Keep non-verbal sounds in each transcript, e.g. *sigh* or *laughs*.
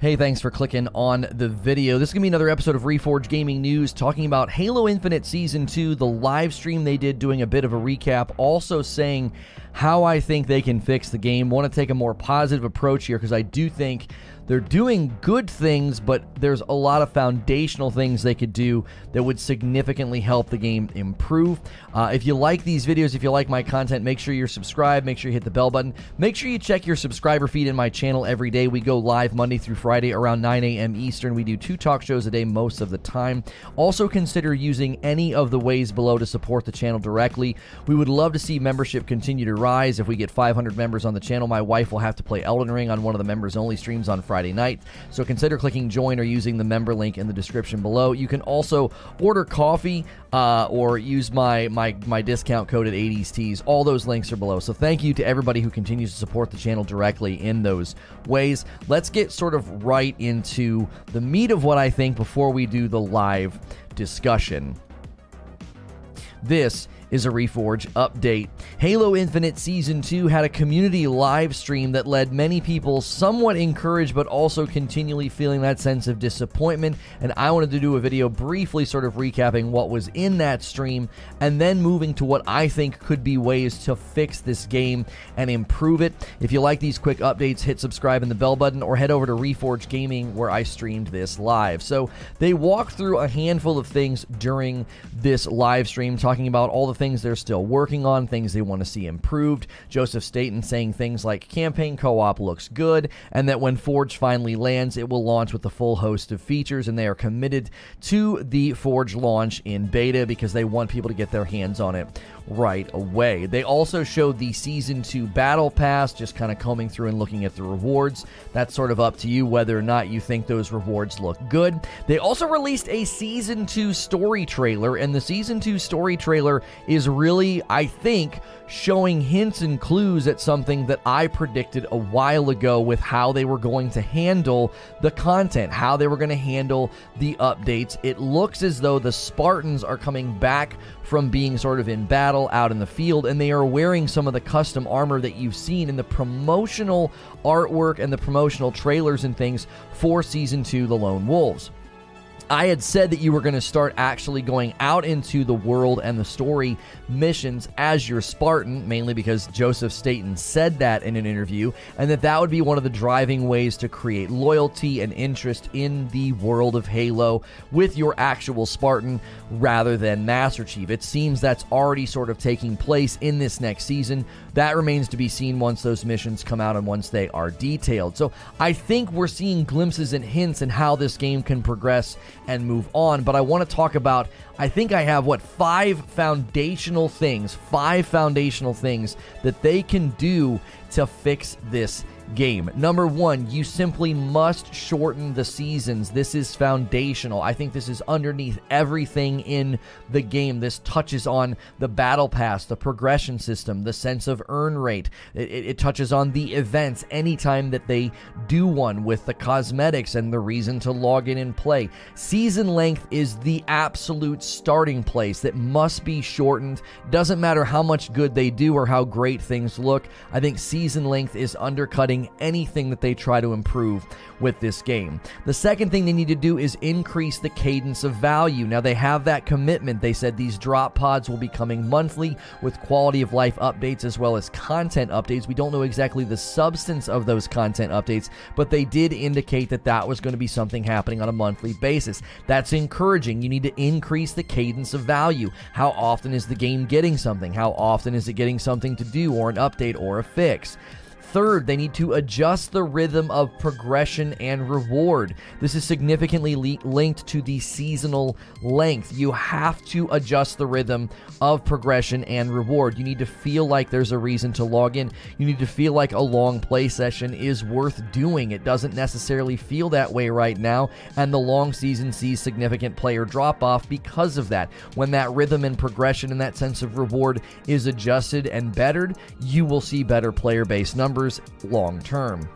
Hey, thanks for clicking on the video. This is going to be another episode of Reforge Gaming News talking about Halo Infinite Season 2, the live stream they did doing a bit of a recap, also saying how I think they can fix the game. Want to take a more positive approach here because I do think they're doing good things, but there's a lot of foundational things they could do that would significantly help the game improve. Uh, if you like these videos, if you like my content, make sure you're subscribed. Make sure you hit the bell button. Make sure you check your subscriber feed in my channel every day. We go live Monday through Friday around 9 a.m. Eastern. We do two talk shows a day most of the time. Also, consider using any of the ways below to support the channel directly. We would love to see membership continue to rise. If we get 500 members on the channel, my wife will have to play Elden Ring on one of the members only streams on Friday. Friday night. So consider clicking join or using the member link in the description below. You can also order coffee uh, or use my, my my discount code at 80s Tees. All those links are below. So thank you to everybody who continues to support the channel directly in those ways. Let's get sort of right into the meat of what I think before we do the live discussion. This is a Reforge update. Halo Infinite Season 2 had a community live stream that led many people somewhat encouraged but also continually feeling that sense of disappointment. And I wanted to do a video briefly sort of recapping what was in that stream and then moving to what I think could be ways to fix this game and improve it. If you like these quick updates, hit subscribe and the bell button or head over to Reforge Gaming where I streamed this live. So they walked through a handful of things during this live stream, talking about all the things things they're still working on, things they want to see improved. Joseph Staten saying things like campaign co op looks good, and that when Forge finally lands, it will launch with a full host of features, and they are committed to the Forge launch in beta because they want people to get their hands on it right away. They also showed the Season 2 Battle Pass, just kind of combing through and looking at the rewards. That's sort of up to you whether or not you think those rewards look good. They also released a Season 2 story trailer, and the Season 2 story trailer is really, I think, showing hints and clues at something that I predicted a while ago with how they were going to handle the content, how they were going to handle the updates. It looks as though the Spartans are coming back from being sort of in battle out in the field, and they are wearing some of the custom armor that you've seen in the promotional artwork and the promotional trailers and things for Season 2 The Lone Wolves. I had said that you were going to start actually going out into the world and the story missions as your Spartan, mainly because Joseph Staten said that in an interview, and that that would be one of the driving ways to create loyalty and interest in the world of Halo with your actual Spartan rather than Master Chief. It seems that's already sort of taking place in this next season. That remains to be seen once those missions come out and once they are detailed. So I think we're seeing glimpses and hints in how this game can progress and move on. But I want to talk about, I think I have what, five foundational things, five foundational things that they can do to fix this game. Number one, you simply must shorten the seasons. This is foundational. I think this is underneath everything in the game. This touches on the battle pass, the progression system, the sense of earn rate. It, it, it touches on the events anytime that they do one with the cosmetics and the reason to log in and play. Season length is the absolute starting place that must be shortened. Doesn't matter how much good they do or how great things look. I think season length is undercutting anything that they try to improve with this game. The second thing they need to do is increase the cadence of value. Now, they have that commitment. They said these drop pods will be coming monthly with quality of life updates as well as content updates. We don't know exactly the substance of those content updates, but they did indicate that that was going to be something happening on a monthly basis. That's encouraging. You need to increase the cadence of value. How often is the game getting something? How often is it getting something to do or an update or a fix? Third, they need to adjust the rhythm of progression and reward. This is significantly le- linked to the seasonal length. You have to adjust the rhythm of progression and reward. You need to feel like there's a reason to log in. You need to feel like a long play session is worth doing. It doesn't necessarily feel that way right now, and the long season sees significant player drop off because of that. When that rhythm and progression and that sense of reward is adjusted and bettered, you will see better player base numbers long term.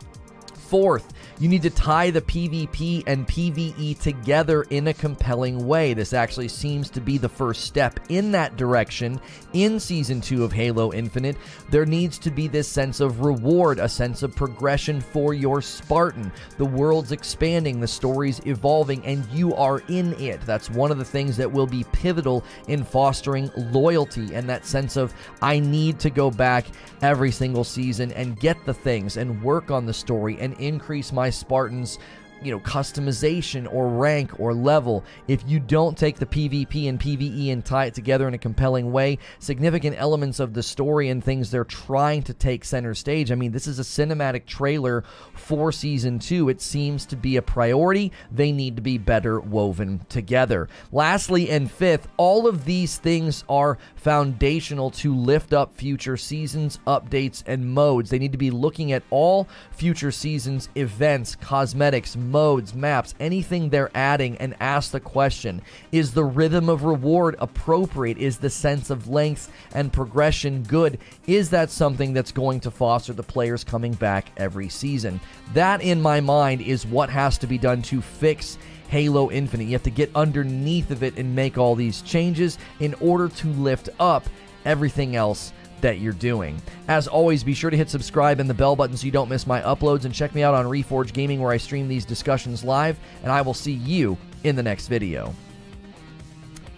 Fourth, you need to tie the PvP and PvE together in a compelling way. This actually seems to be the first step in that direction in Season 2 of Halo Infinite. There needs to be this sense of reward, a sense of progression for your Spartan. The world's expanding, the story's evolving, and you are in it. That's one of the things that will be pivotal in fostering loyalty and that sense of, I need to go back every single season and get the things and work on the story and increase my Spartans you know customization or rank or level if you don't take the pvp and pve and tie it together in a compelling way significant elements of the story and things they're trying to take center stage. I mean this is a cinematic trailer for season 2 it seems to be a priority. They need to be better woven together. Lastly and fifth all of these things are foundational to lift up future seasons updates and modes. They need to be looking at all future seasons events cosmetics modes, maps, anything they're adding, and ask the question Is the rhythm of reward appropriate? Is the sense of length and progression good? Is that something that's going to foster the players coming back every season? That, in my mind, is what has to be done to fix. Halo Infinite. You have to get underneath of it and make all these changes in order to lift up everything else that you're doing. As always, be sure to hit subscribe and the bell button so you don't miss my uploads, and check me out on Reforge Gaming where I stream these discussions live, and I will see you in the next video.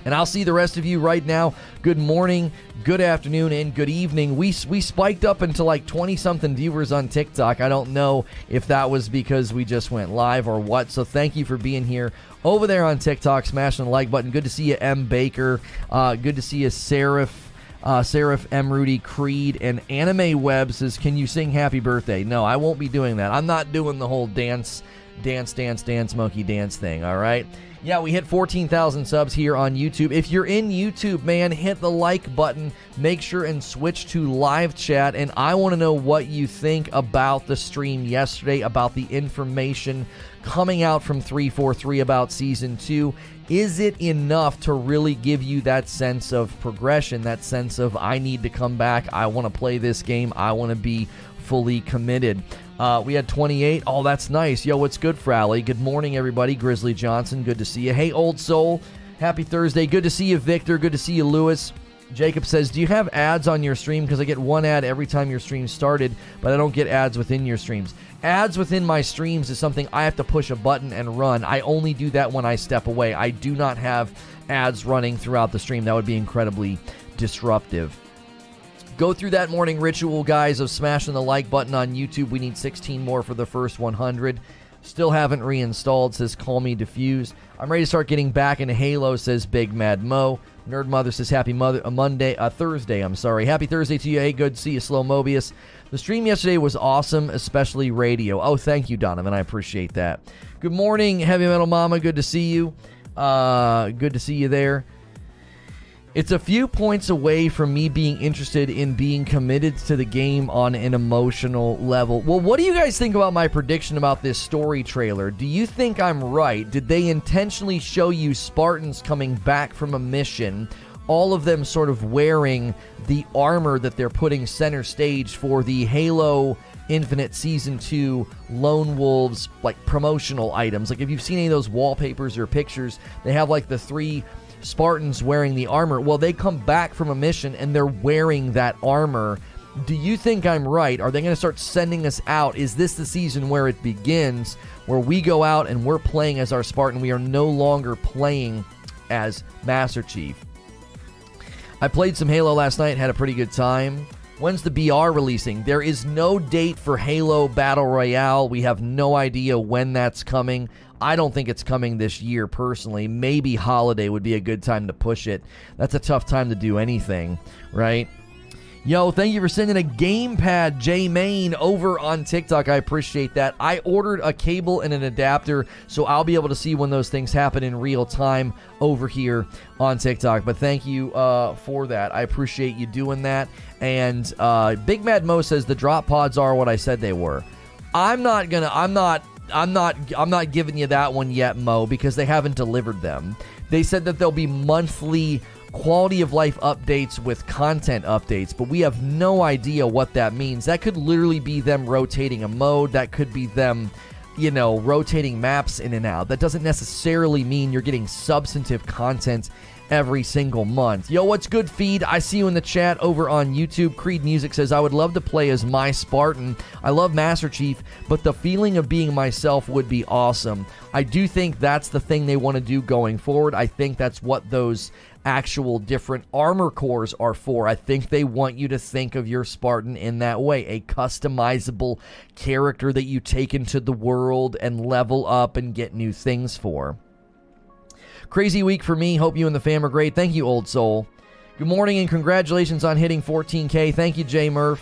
And I'll see the rest of you right now. Good morning, good afternoon, and good evening. We we spiked up into like 20 something viewers on TikTok. I don't know if that was because we just went live or what. So thank you for being here over there on TikTok, smashing the like button. Good to see you, M. Baker. Uh, good to see you, Seraph. Uh, Seraph M. Rudy Creed and Anime Web says, "Can you sing Happy Birthday?" No, I won't be doing that. I'm not doing the whole dance, dance, dance, dance, monkey dance thing. All right. Yeah, we hit 14,000 subs here on YouTube. If you're in YouTube, man, hit the like button. Make sure and switch to live chat. And I want to know what you think about the stream yesterday, about the information coming out from 343 about season two. Is it enough to really give you that sense of progression, that sense of I need to come back, I want to play this game, I want to be fully committed? Uh, we had 28. Oh, that's nice. Yo, what's good, Frally? Good morning, everybody. Grizzly Johnson, good to see you. Hey, Old Soul, happy Thursday. Good to see you, Victor. Good to see you, Lewis. Jacob says, Do you have ads on your stream? Because I get one ad every time your stream started, but I don't get ads within your streams. Ads within my streams is something I have to push a button and run. I only do that when I step away. I do not have ads running throughout the stream. That would be incredibly disruptive. Go through that morning ritual, guys, of smashing the like button on YouTube. We need 16 more for the first 100. Still haven't reinstalled, says Call Me Diffuse. I'm ready to start getting back into Halo, says Big Mad Mo. Nerd Mother says Happy Mother, a uh, Monday, a uh, Thursday. I'm sorry. Happy Thursday to you. Hey, good to see you, Slow Mobius. The stream yesterday was awesome, especially radio. Oh, thank you, Donovan. I appreciate that. Good morning, Heavy Metal Mama. Good to see you. Uh, good to see you there. It's a few points away from me being interested in being committed to the game on an emotional level. Well, what do you guys think about my prediction about this story trailer? Do you think I'm right? Did they intentionally show you Spartans coming back from a mission? All of them sort of wearing the armor that they're putting center stage for the Halo Infinite Season 2 Lone Wolves like promotional items. Like if you've seen any of those wallpapers or pictures, they have like the three Spartans wearing the armor. Well, they come back from a mission and they're wearing that armor. Do you think I'm right? Are they going to start sending us out? Is this the season where it begins, where we go out and we're playing as our Spartan? We are no longer playing as Master Chief. I played some Halo last night, had a pretty good time. When's the BR releasing? There is no date for Halo Battle Royale. We have no idea when that's coming. I don't think it's coming this year personally. Maybe holiday would be a good time to push it. That's a tough time to do anything, right? Yo, thank you for sending a gamepad, J Main, over on TikTok. I appreciate that. I ordered a cable and an adapter, so I'll be able to see when those things happen in real time over here on TikTok. But thank you uh, for that. I appreciate you doing that. And uh, Big Mad Mo says the drop pods are what I said they were. I'm not gonna. I'm not I'm not I'm not giving you that one yet, Mo, because they haven't delivered them. They said that there'll be monthly quality of life updates with content updates, but we have no idea what that means. That could literally be them rotating a mode, that could be them, you know, rotating maps in and out. That doesn't necessarily mean you're getting substantive content every single month. Yo, what's good, feed? I see you in the chat over on YouTube. Creed Music says, I would love to play as my Spartan. I love Master Chief, but the feeling of being myself would be awesome. I do think that's the thing they want to do going forward. I think that's what those actual different armor cores are for. I think they want you to think of your Spartan in that way a customizable character that you take into the world and level up and get new things for. Crazy week for me. Hope you and the fam are great. Thank you, old soul. Good morning and congratulations on hitting 14K. Thank you, Jay Murph.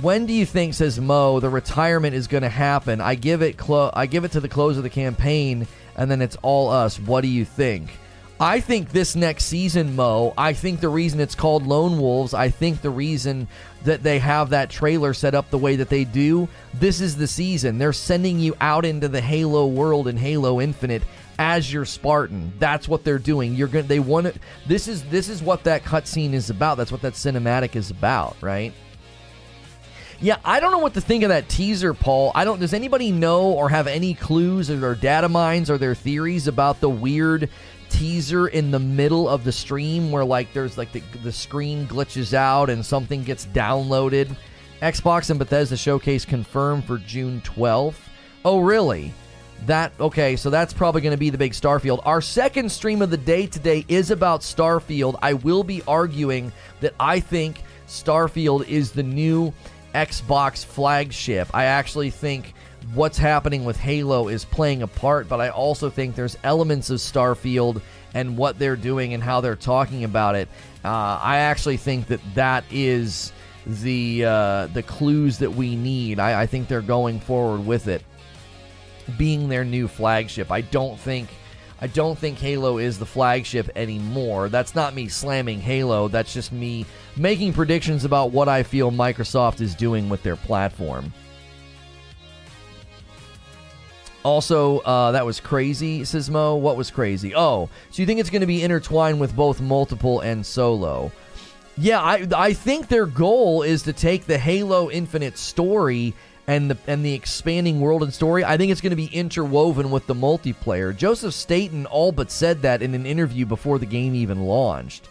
When do you think, says Mo, the retirement is going to happen? I give it clo- I give it to the close of the campaign, and then it's all us. What do you think? I think this next season, Mo, I think the reason it's called Lone Wolves, I think the reason that they have that trailer set up the way that they do, this is the season. They're sending you out into the Halo world in Halo Infinite as your Spartan. That's what they're doing. You're going to they want it this is this is what that cutscene is about. That's what that cinematic is about, right? Yeah, I don't know what to think of that teaser, Paul. I don't. Does anybody know or have any clues or, or data mines or their theories about the weird teaser in the middle of the stream where like there's like the, the screen glitches out and something gets downloaded. Xbox and Bethesda showcase confirmed for June 12th. Oh, really? That okay, so that's probably going to be the big Starfield. Our second stream of the day today is about Starfield. I will be arguing that I think Starfield is the new Xbox flagship. I actually think what's happening with Halo is playing a part, but I also think there's elements of Starfield and what they're doing and how they're talking about it. Uh, I actually think that that is the uh, the clues that we need. I, I think they're going forward with it being their new flagship. I don't think I don't think Halo is the flagship anymore. That's not me slamming Halo. That's just me making predictions about what I feel Microsoft is doing with their platform. Also, uh, that was crazy, Sismo. What was crazy? Oh, so you think it's going to be intertwined with both multiple and solo? Yeah, I I think their goal is to take the Halo Infinite story and the and the expanding world and story. I think it's going to be interwoven with the multiplayer. Joseph Staten all but said that in an interview before the game even launched.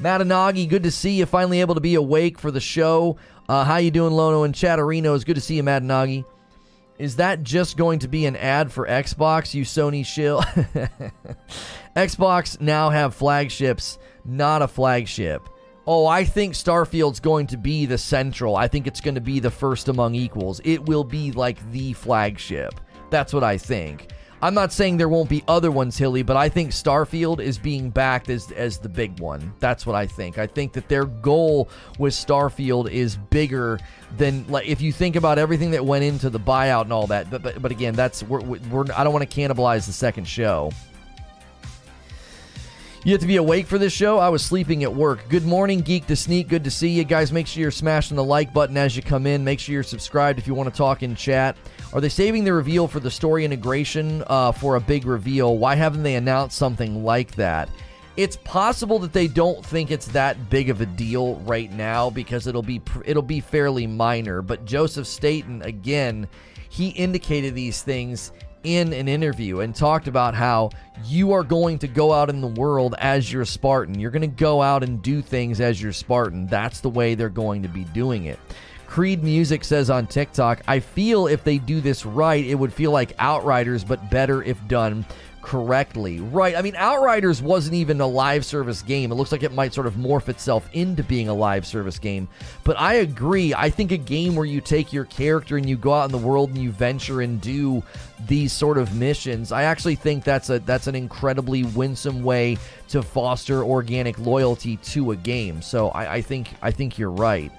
Matanagi, good to see you. Finally able to be awake for the show. Uh, how you doing, Lono and Chatterino? It's good to see you, Matanagi. Is that just going to be an ad for Xbox, you Sony shill? *laughs* Xbox now have flagships, not a flagship. Oh, I think Starfield's going to be the central. I think it's going to be the first among equals. It will be like the flagship. That's what I think. I'm not saying there won't be other ones, Hilly, but I think Starfield is being backed as as the big one. That's what I think. I think that their goal with Starfield is bigger than like if you think about everything that went into the buyout and all that. But but, but again, that's we're, we're I don't want to cannibalize the second show. You have to be awake for this show. I was sleeping at work. Good morning, Geek to Sneak. Good to see you guys. Make sure you're smashing the like button as you come in. Make sure you're subscribed if you want to talk in chat. Are they saving the reveal for the story integration uh, for a big reveal? Why haven't they announced something like that? It's possible that they don't think it's that big of a deal right now because it'll be it'll be fairly minor. But Joseph Staten again, he indicated these things in an interview and talked about how you are going to go out in the world as your Spartan. You're going to go out and do things as your Spartan. That's the way they're going to be doing it. Creed Music says on TikTok, I feel if they do this right, it would feel like Outriders, but better if done correctly. Right. I mean, Outriders wasn't even a live service game. It looks like it might sort of morph itself into being a live service game. But I agree. I think a game where you take your character and you go out in the world and you venture and do these sort of missions, I actually think that's a that's an incredibly winsome way to foster organic loyalty to a game. So I, I think I think you're right.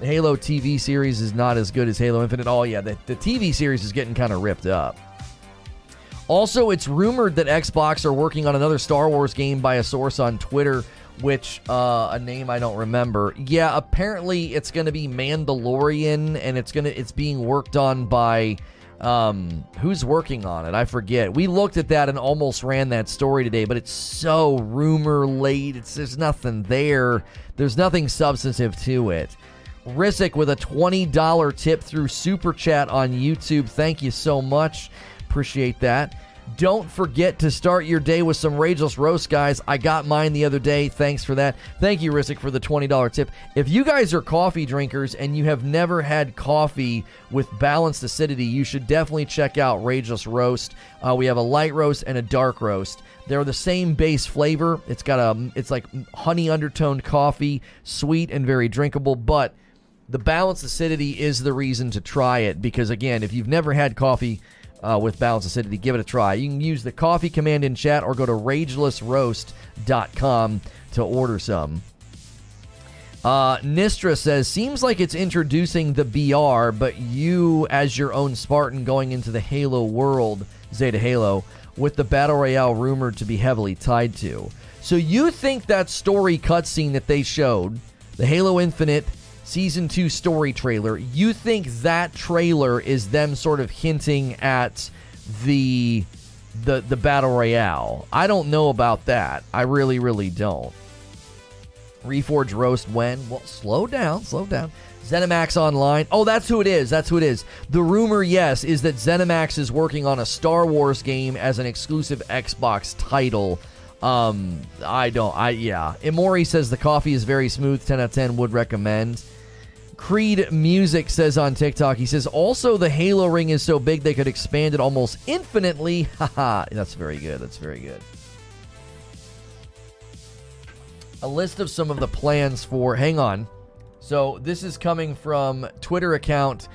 Halo TV series is not as good as Halo Infinite. Oh yeah, the, the TV series is getting kind of ripped up. Also, it's rumored that Xbox are working on another Star Wars game by a source on Twitter, which uh, a name I don't remember. Yeah, apparently it's going to be Mandalorian, and it's gonna it's being worked on by Um, who's working on it? I forget. We looked at that and almost ran that story today, but it's so rumor late. It's there's nothing there. There's nothing substantive to it. Rissick with a $20 tip through Super Chat on YouTube. Thank you so much. Appreciate that. Don't forget to start your day with some Rageless Roast, guys. I got mine the other day. Thanks for that. Thank you, Rissick, for the $20 tip. If you guys are coffee drinkers and you have never had coffee with balanced acidity, you should definitely check out Rageless Roast. Uh, we have a light roast and a dark roast. They're the same base flavor. It's got a, it's like honey undertoned coffee, sweet and very drinkable, but the balanced acidity is the reason to try it because, again, if you've never had coffee, uh, with balanced acidity. Give it a try. You can use the coffee command in chat or go to ragelessroast.com to order some. Uh, Nistra says, seems like it's introducing the BR, but you, as your own Spartan going into the Halo world, Zeta Halo, with the Battle Royale rumored to be heavily tied to. So you think that story cutscene that they showed, the Halo Infinite season 2 story trailer, you think that trailer is them sort of hinting at the the the battle royale. I don't know about that. I really really don't. Reforge roast when? Well, slow down, slow down. ZeniMax Online. Oh, that's who it is. That's who it is. The rumor, yes, is that ZeniMax is working on a Star Wars game as an exclusive Xbox title. Um, I don't. I yeah. Imori says the coffee is very smooth. Ten out of ten. Would recommend. Creed Music says on TikTok, he says, also the Halo ring is so big they could expand it almost infinitely. *laughs* Haha, that's very good. That's very good. A list of some of the plans for, hang on. So this is coming from Twitter account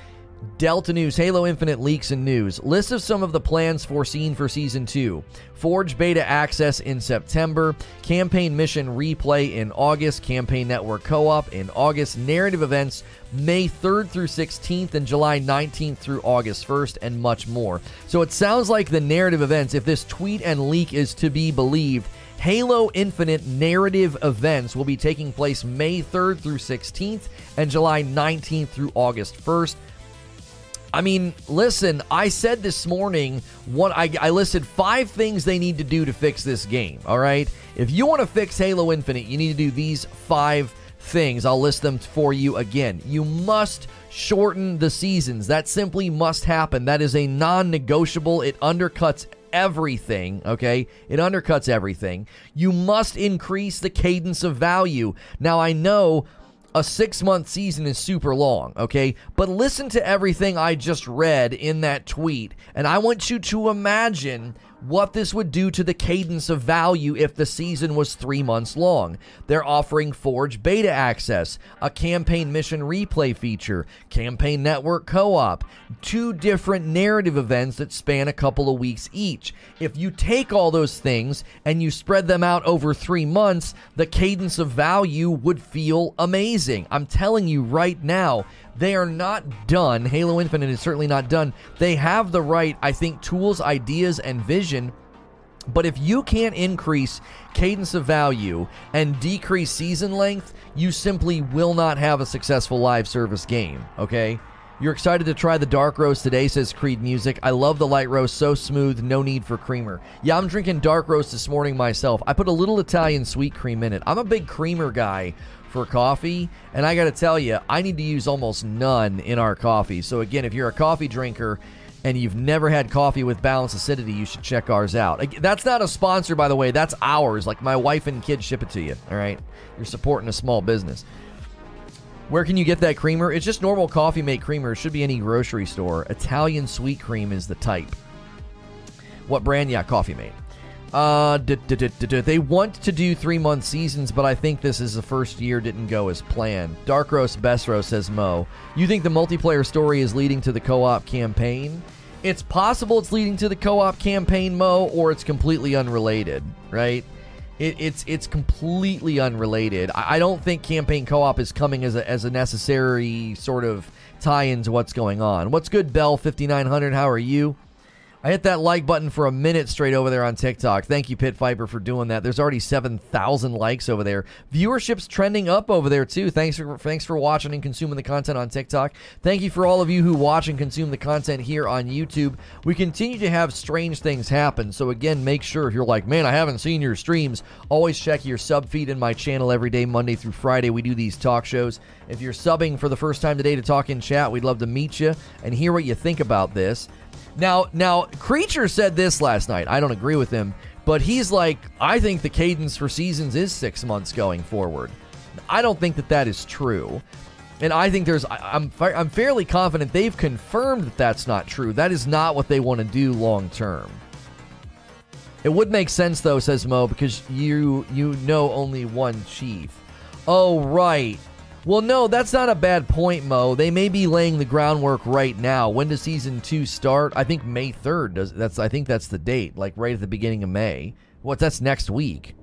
Delta News, Halo Infinite leaks and news. List of some of the plans foreseen for Season 2. Forge beta access in September. Campaign mission replay in August. Campaign network co op in August. Narrative events May 3rd through 16th and July 19th through August 1st, and much more. So it sounds like the narrative events, if this tweet and leak is to be believed, Halo Infinite narrative events will be taking place May 3rd through 16th and July 19th through August 1st. I mean, listen, I said this morning, what I, I, listed five things they need to do to fix this game, all right? If you want to fix Halo Infinite, you need to do these five things. I'll list them for you again. You must shorten the seasons. That simply must happen. That is a non negotiable. It undercuts everything, okay? It undercuts everything. You must increase the cadence of value. Now, I know a six month season is super long, okay? But listen to everything I just read in that tweet, and I want you to imagine what this would do to the cadence of value if the season was three months long. They're offering Forge beta access, a campaign mission replay feature, campaign network co op, two different narrative events that span a couple of weeks each. If you take all those things and you spread them out over three months, the cadence of value would feel amazing. I'm telling you right now, they are not done. Halo Infinite is certainly not done. They have the right, I think, tools, ideas, and vision. But if you can't increase cadence of value and decrease season length, you simply will not have a successful live service game, okay? You're excited to try the dark roast today, says Creed Music. I love the light roast, so smooth, no need for creamer. Yeah, I'm drinking dark roast this morning myself. I put a little Italian sweet cream in it. I'm a big creamer guy for coffee. And I got to tell you, I need to use almost none in our coffee. So, again, if you're a coffee drinker and you've never had coffee with balanced acidity, you should check ours out. That's not a sponsor, by the way. That's ours. Like my wife and kids ship it to you. All right. You're supporting a small business. Where can you get that creamer? It's just normal coffee mate creamer. It should be any grocery store. Italian sweet cream is the type. What brand? Yeah, Coffee Mate. Uh, they want to do three month seasons, but I think this is the first year didn't go as planned. Dark Roast Best Roast says Mo. You think the multiplayer story is leading to the co op campaign? It's possible it's leading to the co op campaign, Mo, or it's completely unrelated, right? It, it's it's completely unrelated. I, I don't think campaign co op is coming as a, as a necessary sort of tie into what's going on. What's good, Bell 5900? How are you? I hit that like button for a minute straight over there on TikTok. Thank you, Pit Viper, for doing that. There's already 7,000 likes over there. Viewership's trending up over there, too. Thanks for, thanks for watching and consuming the content on TikTok. Thank you for all of you who watch and consume the content here on YouTube. We continue to have strange things happen. So, again, make sure if you're like, man, I haven't seen your streams, always check your sub feed in my channel every day, Monday through Friday. We do these talk shows. If you're subbing for the first time today to talk in chat, we'd love to meet you and hear what you think about this. Now, now, Creature said this last night. I don't agree with him, but he's like, I think the cadence for seasons is six months going forward. I don't think that that is true. And I think there's, I'm, I'm fairly confident they've confirmed that that's not true. That is not what they want to do long term. It would make sense though, says Mo, because you you know only one chief. Oh right. Well, no, that's not a bad point, Mo. They may be laying the groundwork right now. When does season two start? I think May third. Does that's I think that's the date, like right at the beginning of May. What? That's next week.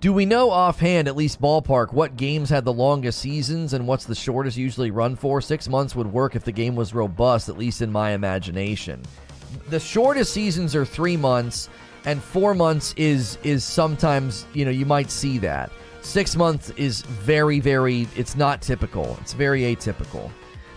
Do we know offhand, at least ballpark, what games had the longest seasons and what's the shortest usually run for? Six months would work if the game was robust, at least in my imagination. The shortest seasons are three months, and four months is is sometimes you know you might see that. Six months is very, very, it's not typical. It's very atypical.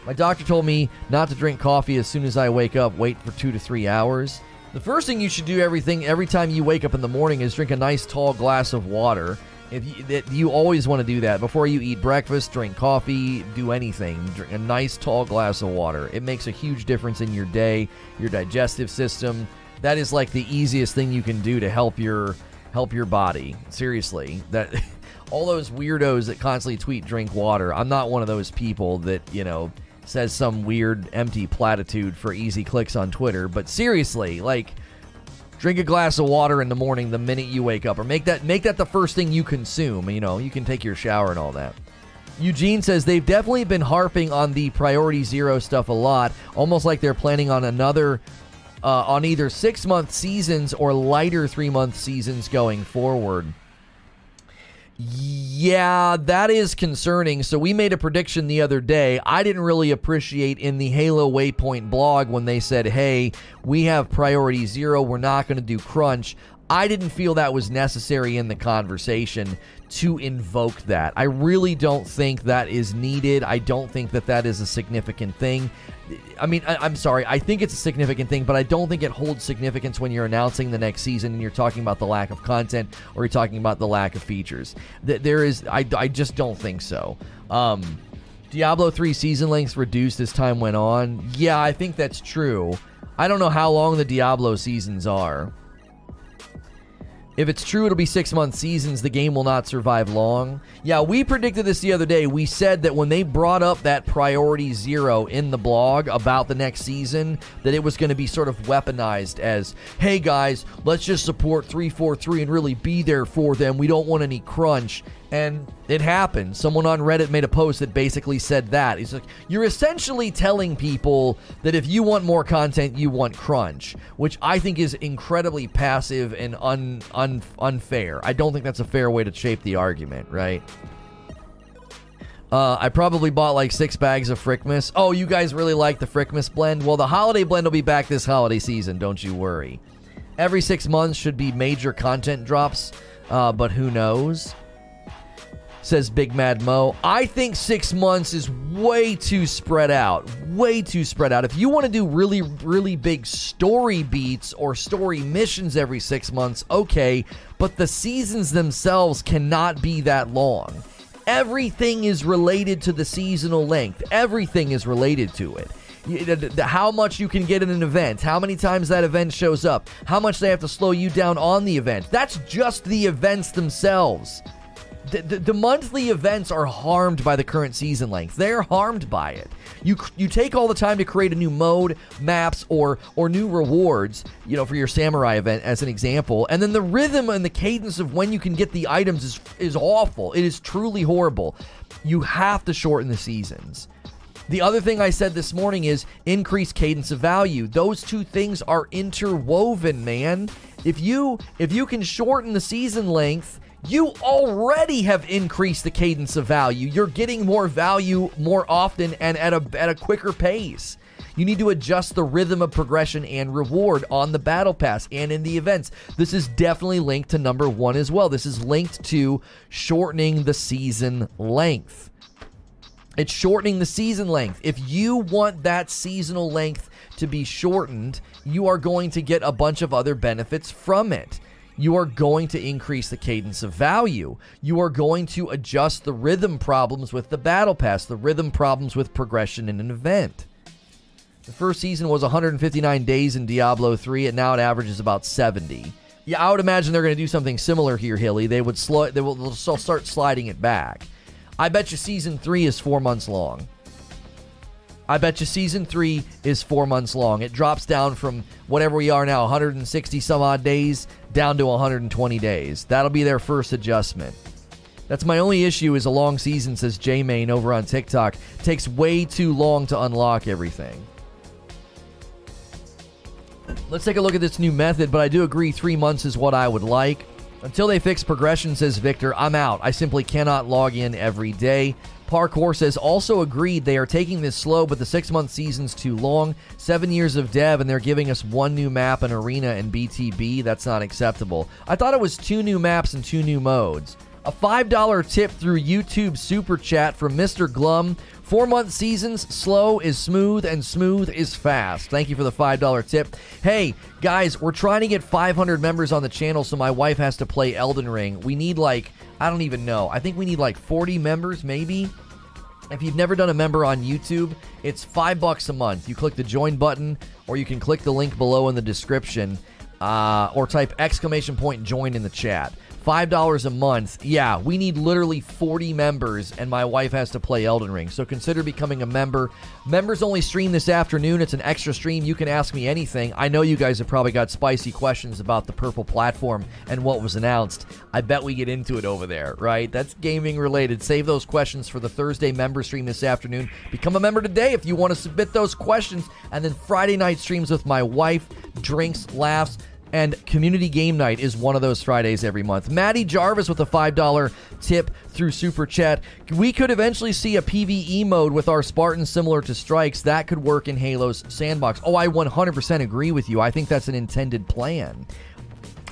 My doctor told me not to drink coffee as soon as I wake up, wait for two to three hours. The first thing you should do everything every time you wake up in the morning is drink a nice tall glass of water. If you, that, you always want to do that before you eat breakfast, drink coffee, do anything. Drink a nice tall glass of water. It makes a huge difference in your day, your digestive system. That is like the easiest thing you can do to help your help your body. Seriously, that *laughs* all those weirdos that constantly tweet drink water. I'm not one of those people that, you know, says some weird empty platitude for easy clicks on Twitter, but seriously, like drink a glass of water in the morning the minute you wake up or make that make that the first thing you consume, you know, you can take your shower and all that. Eugene says they've definitely been harping on the priority zero stuff a lot, almost like they're planning on another uh, on either six month seasons or lighter three month seasons going forward. Yeah, that is concerning. So we made a prediction the other day. I didn't really appreciate in the Halo Waypoint blog when they said, "Hey, we have priority 0, we're not going to do crunch." I didn't feel that was necessary in the conversation to invoke that. I really don't think that is needed. I don't think that that is a significant thing. I mean, I, am sorry. I think it's a significant thing, but I don't think it holds significance when you're announcing the next season and you're talking about the lack of content or you're talking about the lack of features. There is, I, I just don't think so. Um, Diablo 3 season lengths reduced as time went on. Yeah, I think that's true. I don't know how long the Diablo seasons are. If it's true, it'll be six month seasons. The game will not survive long. Yeah, we predicted this the other day. We said that when they brought up that priority zero in the blog about the next season, that it was going to be sort of weaponized as, hey guys, let's just support 343 and really be there for them. We don't want any crunch. And it happened. Someone on Reddit made a post that basically said that. He's like, you're essentially telling people that if you want more content, you want crunch, which I think is incredibly passive and un, un, unfair. I don't think that's a fair way to shape the argument, right? Uh, I probably bought like six bags of Frickmas. Oh, you guys really like the Frickmas blend? Well, the holiday blend will be back this holiday season, don't you worry. Every six months should be major content drops, uh, but who knows? Says Big Mad Mo. I think six months is way too spread out. Way too spread out. If you want to do really, really big story beats or story missions every six months, okay, but the seasons themselves cannot be that long. Everything is related to the seasonal length, everything is related to it how much you can get in an event, how many times that event shows up, how much they have to slow you down on the event. That's just the events themselves the, the, the, monthly events are harmed by the current season length. They're harmed by it. You you take all the time to create a new mode, maps, or or new rewards. You know, for your samurai event as an example, and then the rhythm and the cadence of when you can get the items is is awful. It is truly horrible. You have to shorten the seasons. The other thing I said this morning is increase cadence of value. Those two things are interwoven, man. If you if you can shorten the season length you already have increased the cadence of value. You're getting more value more often and at a at a quicker pace. You need to adjust the rhythm of progression and reward on the battle pass and in the events. This is definitely linked to number 1 as well. This is linked to shortening the season length. It's shortening the season length. If you want that seasonal length to be shortened, you are going to get a bunch of other benefits from it. You are going to increase the cadence of value. You are going to adjust the rhythm problems with the battle pass, the rhythm problems with progression in an event. The first season was 159 days in Diablo 3, and now it averages about 70. Yeah, I would imagine they're going to do something similar here, Hilly. They would slow. They will start sliding it back. I bet you season three is four months long. I bet you season three is four months long. It drops down from whatever we are now, 160 some odd days, down to 120 days. That'll be their first adjustment. That's my only issue is a long season, says J Main over on TikTok. takes way too long to unlock everything. Let's take a look at this new method, but I do agree three months is what I would like. Until they fix progression, says Victor, I'm out. I simply cannot log in every day. Parkour says also agreed they are taking this slow, but the six month season's too long. Seven years of dev, and they're giving us one new map, an arena, and BTB. That's not acceptable. I thought it was two new maps and two new modes. A $5 tip through YouTube Super Chat from Mr. Glum. Four month seasons, slow is smooth and smooth is fast. Thank you for the $5 tip. Hey, guys, we're trying to get 500 members on the channel so my wife has to play Elden Ring. We need like, I don't even know. I think we need like 40 members, maybe. If you've never done a member on YouTube, it's five bucks a month. You click the join button, or you can click the link below in the description, uh, or type exclamation point join in the chat. $5 a month. Yeah, we need literally 40 members, and my wife has to play Elden Ring. So consider becoming a member. Members only stream this afternoon. It's an extra stream. You can ask me anything. I know you guys have probably got spicy questions about the purple platform and what was announced. I bet we get into it over there, right? That's gaming related. Save those questions for the Thursday member stream this afternoon. Become a member today if you want to submit those questions. And then Friday night streams with my wife, drinks, laughs and community game night is one of those Fridays every month. Maddie Jarvis with a $5 tip through Super Chat. We could eventually see a PvE mode with our Spartans similar to Strikes. That could work in Halo's sandbox. Oh, I 100% agree with you. I think that's an intended plan.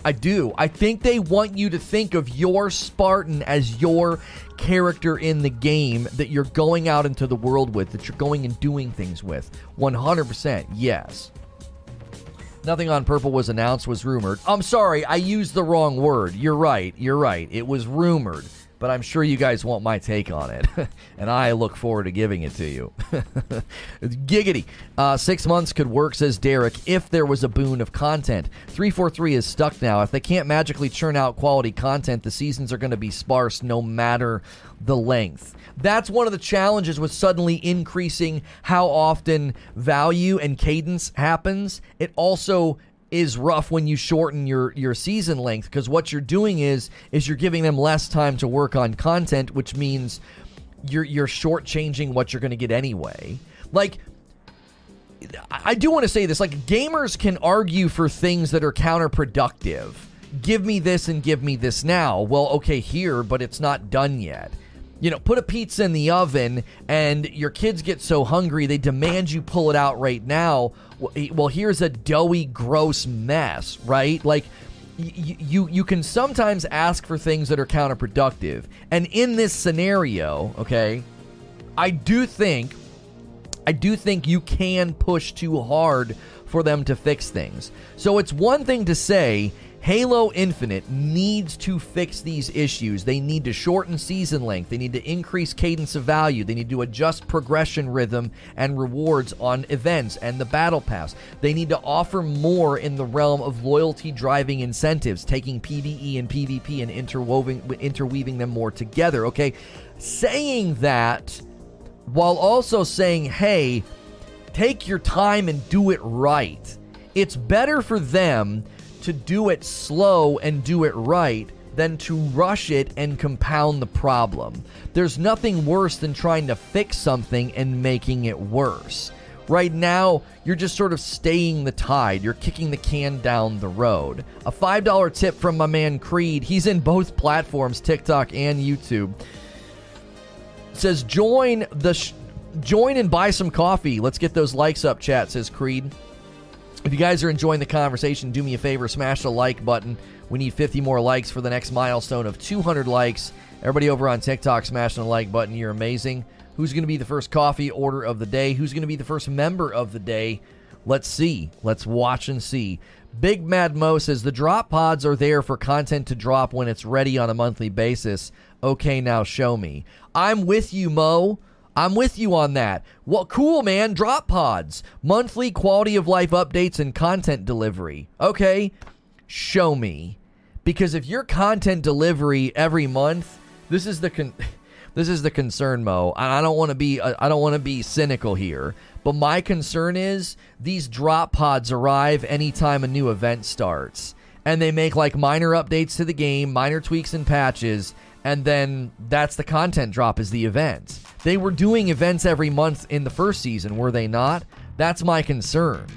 I do. I think they want you to think of your Spartan as your character in the game that you're going out into the world with, that you're going and doing things with. 100%, yes. Nothing on purple was announced, was rumored. I'm sorry, I used the wrong word. You're right, you're right. It was rumored, but I'm sure you guys want my take on it. *laughs* and I look forward to giving it to you. *laughs* Giggity. Uh, six months could work, says Derek, if there was a boon of content. 343 is stuck now. If they can't magically churn out quality content, the seasons are going to be sparse no matter the length. That's one of the challenges with suddenly increasing how often value and cadence happens. It also is rough when you shorten your your season length because what you're doing is is you're giving them less time to work on content, which means you're you're shortchanging what you're going to get anyway. Like I do want to say this like gamers can argue for things that are counterproductive. Give me this and give me this now. Well, okay, here, but it's not done yet you know, put a pizza in the oven and your kids get so hungry they demand you pull it out right now. Eh, well, here's a doughy, gross mess, right? Like, you you can sometimes ask for things that are counterproductive. And in this scenario, okay, I do think I do think you can push too hard for them to fix things. So it's one thing to say, Halo Infinite needs to fix these issues. They need to shorten season length. They need to increase cadence of value. They need to adjust progression rhythm and rewards on events and the battle pass. They need to offer more in the realm of loyalty driving incentives, taking PvE and PvP and interwoven, interweaving them more together. Okay, saying that while also saying, hey, take your time and do it right. It's better for them to do it slow and do it right than to rush it and compound the problem. There's nothing worse than trying to fix something and making it worse. Right now, you're just sort of staying the tide. You're kicking the can down the road. A $5 tip from my man Creed. He's in both platforms, TikTok and YouTube. Says join the sh- join and buy some coffee. Let's get those likes up, chat, says Creed. If you guys are enjoying the conversation, do me a favor, smash the like button. We need 50 more likes for the next milestone of 200 likes. Everybody over on TikTok, smashing the like button. You're amazing. Who's going to be the first coffee order of the day? Who's going to be the first member of the day? Let's see. Let's watch and see. Big Mad Mo says the drop pods are there for content to drop when it's ready on a monthly basis. Okay, now show me. I'm with you, Mo. I'm with you on that. What cool, man. Drop pods, monthly quality of life updates, and content delivery. Okay, show me. Because if your content delivery every month, this is the con- *laughs* this is the concern, Mo. I don't want to be I don't want to be cynical here, but my concern is these drop pods arrive anytime a new event starts, and they make like minor updates to the game, minor tweaks and patches, and then that's the content drop is the event. They were doing events every month in the first season, were they not? That's my concern.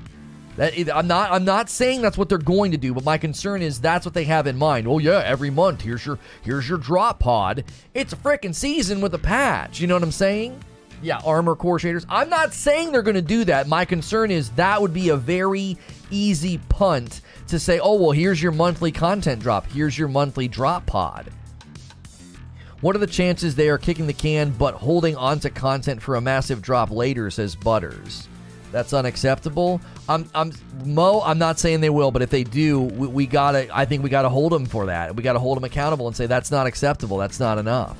That I'm not I'm not saying that's what they're going to do, but my concern is that's what they have in mind. Oh yeah, every month here's your here's your drop pod. It's a freaking season with a patch. You know what I'm saying? Yeah, armor core shaders. I'm not saying they're going to do that. My concern is that would be a very easy punt to say, "Oh, well, here's your monthly content drop. Here's your monthly drop pod." What are the chances they are kicking the can but holding onto content for a massive drop later, says Butters. That's unacceptable. I'm, I'm Mo. I'm not saying they will, but if they do, we, we gotta. I think we gotta hold them for that. We gotta hold them accountable and say that's not acceptable. That's not enough.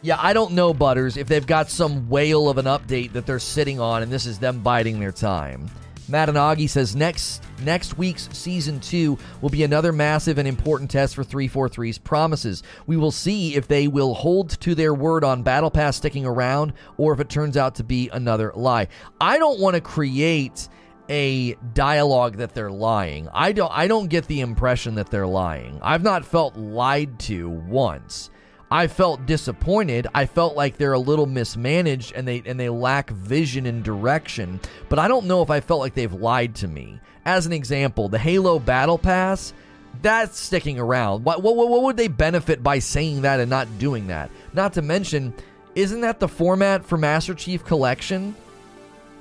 Yeah, I don't know, Butters, if they've got some whale of an update that they're sitting on, and this is them biding their time. Matanagi says next next week's season two will be another massive and important test for 343's promises. We will see if they will hold to their word on Battle Pass sticking around or if it turns out to be another lie. I don't want to create a dialogue that they're lying. I don't I don't get the impression that they're lying. I've not felt lied to once. I felt disappointed. I felt like they're a little mismanaged and they and they lack vision and direction. But I don't know if I felt like they've lied to me. As an example, the Halo Battle Pass, that's sticking around. What, what, what would they benefit by saying that and not doing that? Not to mention, isn't that the format for Master Chief Collection?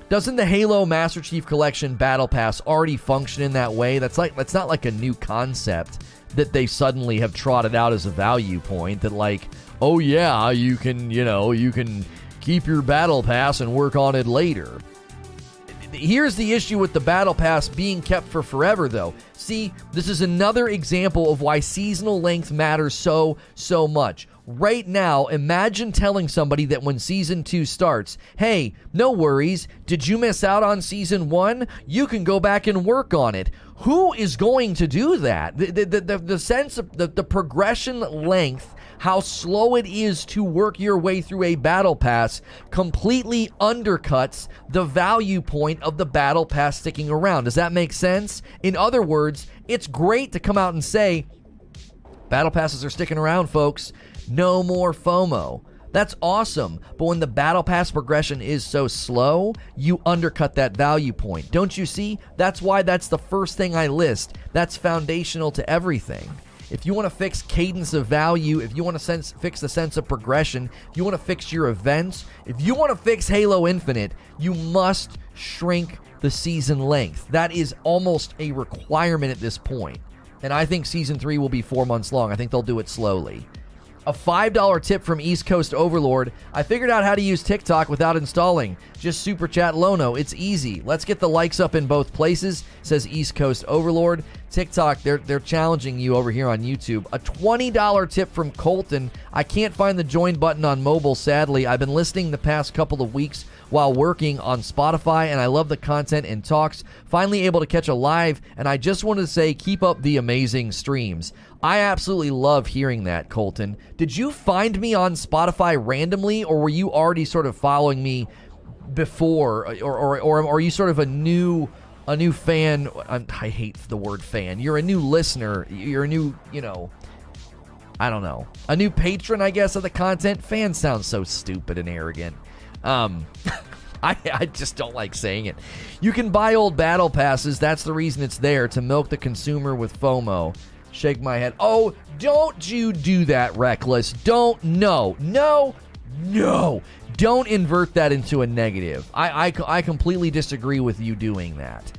Doesn't the Halo Master Chief Collection Battle Pass already function in that way? That's like that's not like a new concept that they suddenly have trotted out as a value point that like oh yeah you can you know you can keep your battle pass and work on it later here's the issue with the battle pass being kept for forever though see this is another example of why seasonal length matters so so much right now, imagine telling somebody that when season two starts, hey, no worries, did you miss out on season one? You can go back and work on it. Who is going to do that? The, the, the, the sense of the, the progression length how slow it is to work your way through a battle pass completely undercuts the value point of the battle pass sticking around. Does that make sense? In other words, it's great to come out and say, battle passes are sticking around, folks. No more FOMO. That's awesome. But when the battle pass progression is so slow, you undercut that value point. Don't you see? That's why that's the first thing I list. That's foundational to everything. If you want to fix cadence of value, if you want to sense, fix the sense of progression, if you want to fix your events, if you want to fix Halo Infinite, you must shrink the season length. That is almost a requirement at this point. And I think season three will be four months long. I think they'll do it slowly. A $5 tip from East Coast Overlord. I figured out how to use TikTok without installing. Just super chat Lono. It's easy. Let's get the likes up in both places, says East Coast Overlord. TikTok, they're they're challenging you over here on YouTube. A $20 tip from Colton. I can't find the join button on mobile, sadly. I've been listening the past couple of weeks while working on Spotify, and I love the content and talks. Finally able to catch a live, and I just wanted to say keep up the amazing streams. I absolutely love hearing that, Colton. Did you find me on Spotify randomly, or were you already sort of following me before, or or, or, or are you sort of a new a new fan? I hate the word fan. You're a new listener. You're a new, you know. I don't know. A new patron, I guess, of the content. Fan sounds so stupid and arrogant. Um, *laughs* I, I just don't like saying it. You can buy old battle passes. That's the reason it's there to milk the consumer with FOMO. Shake my head. Oh, don't you do that, reckless. Don't. No. No. No. Don't invert that into a negative. I, I, I completely disagree with you doing that.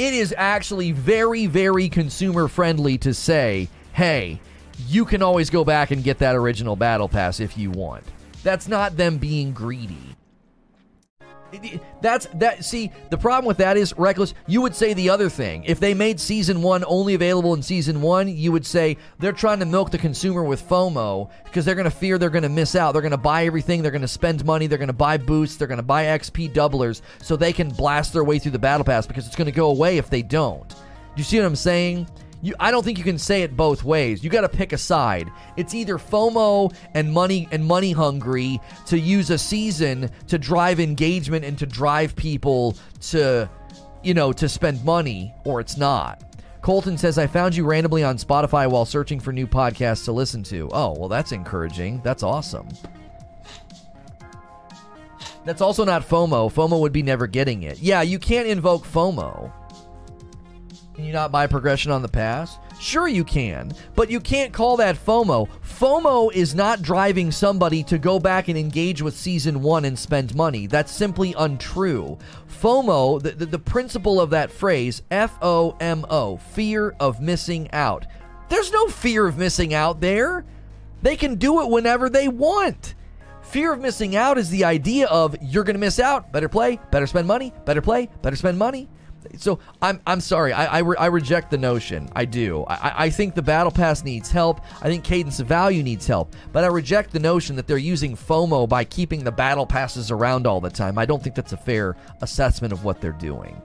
It is actually very, very consumer friendly to say, hey, you can always go back and get that original battle pass if you want. That's not them being greedy. That's that. See, the problem with that is reckless. You would say the other thing. If they made season one only available in season one, you would say they're trying to milk the consumer with FOMO because they're going to fear they're going to miss out. They're going to buy everything. They're going to spend money. They're going to buy boosts. They're going to buy XP doublers so they can blast their way through the battle pass because it's going to go away if they don't. Do you see what I'm saying? You, I don't think you can say it both ways. You got to pick a side. It's either FOMO and money and money hungry to use a season to drive engagement and to drive people to, you know, to spend money, or it's not. Colton says, I found you randomly on Spotify while searching for new podcasts to listen to. Oh, well, that's encouraging. That's awesome. That's also not FOMO. FOMO would be never getting it. Yeah, you can't invoke FOMO. Can you not buy progression on the pass? Sure, you can, but you can't call that FOMO. FOMO is not driving somebody to go back and engage with season one and spend money. That's simply untrue. FOMO, the, the, the principle of that phrase, F O M O, fear of missing out. There's no fear of missing out there. They can do it whenever they want. Fear of missing out is the idea of you're going to miss out. Better play, better spend money, better play, better spend money. So I'm I'm sorry. I I, re- I reject the notion. I do. I, I think the battle pass needs help. I think cadence of value needs help. But I reject the notion that they're using FOMO by keeping the battle passes around all the time. I don't think that's a fair assessment of what they're doing.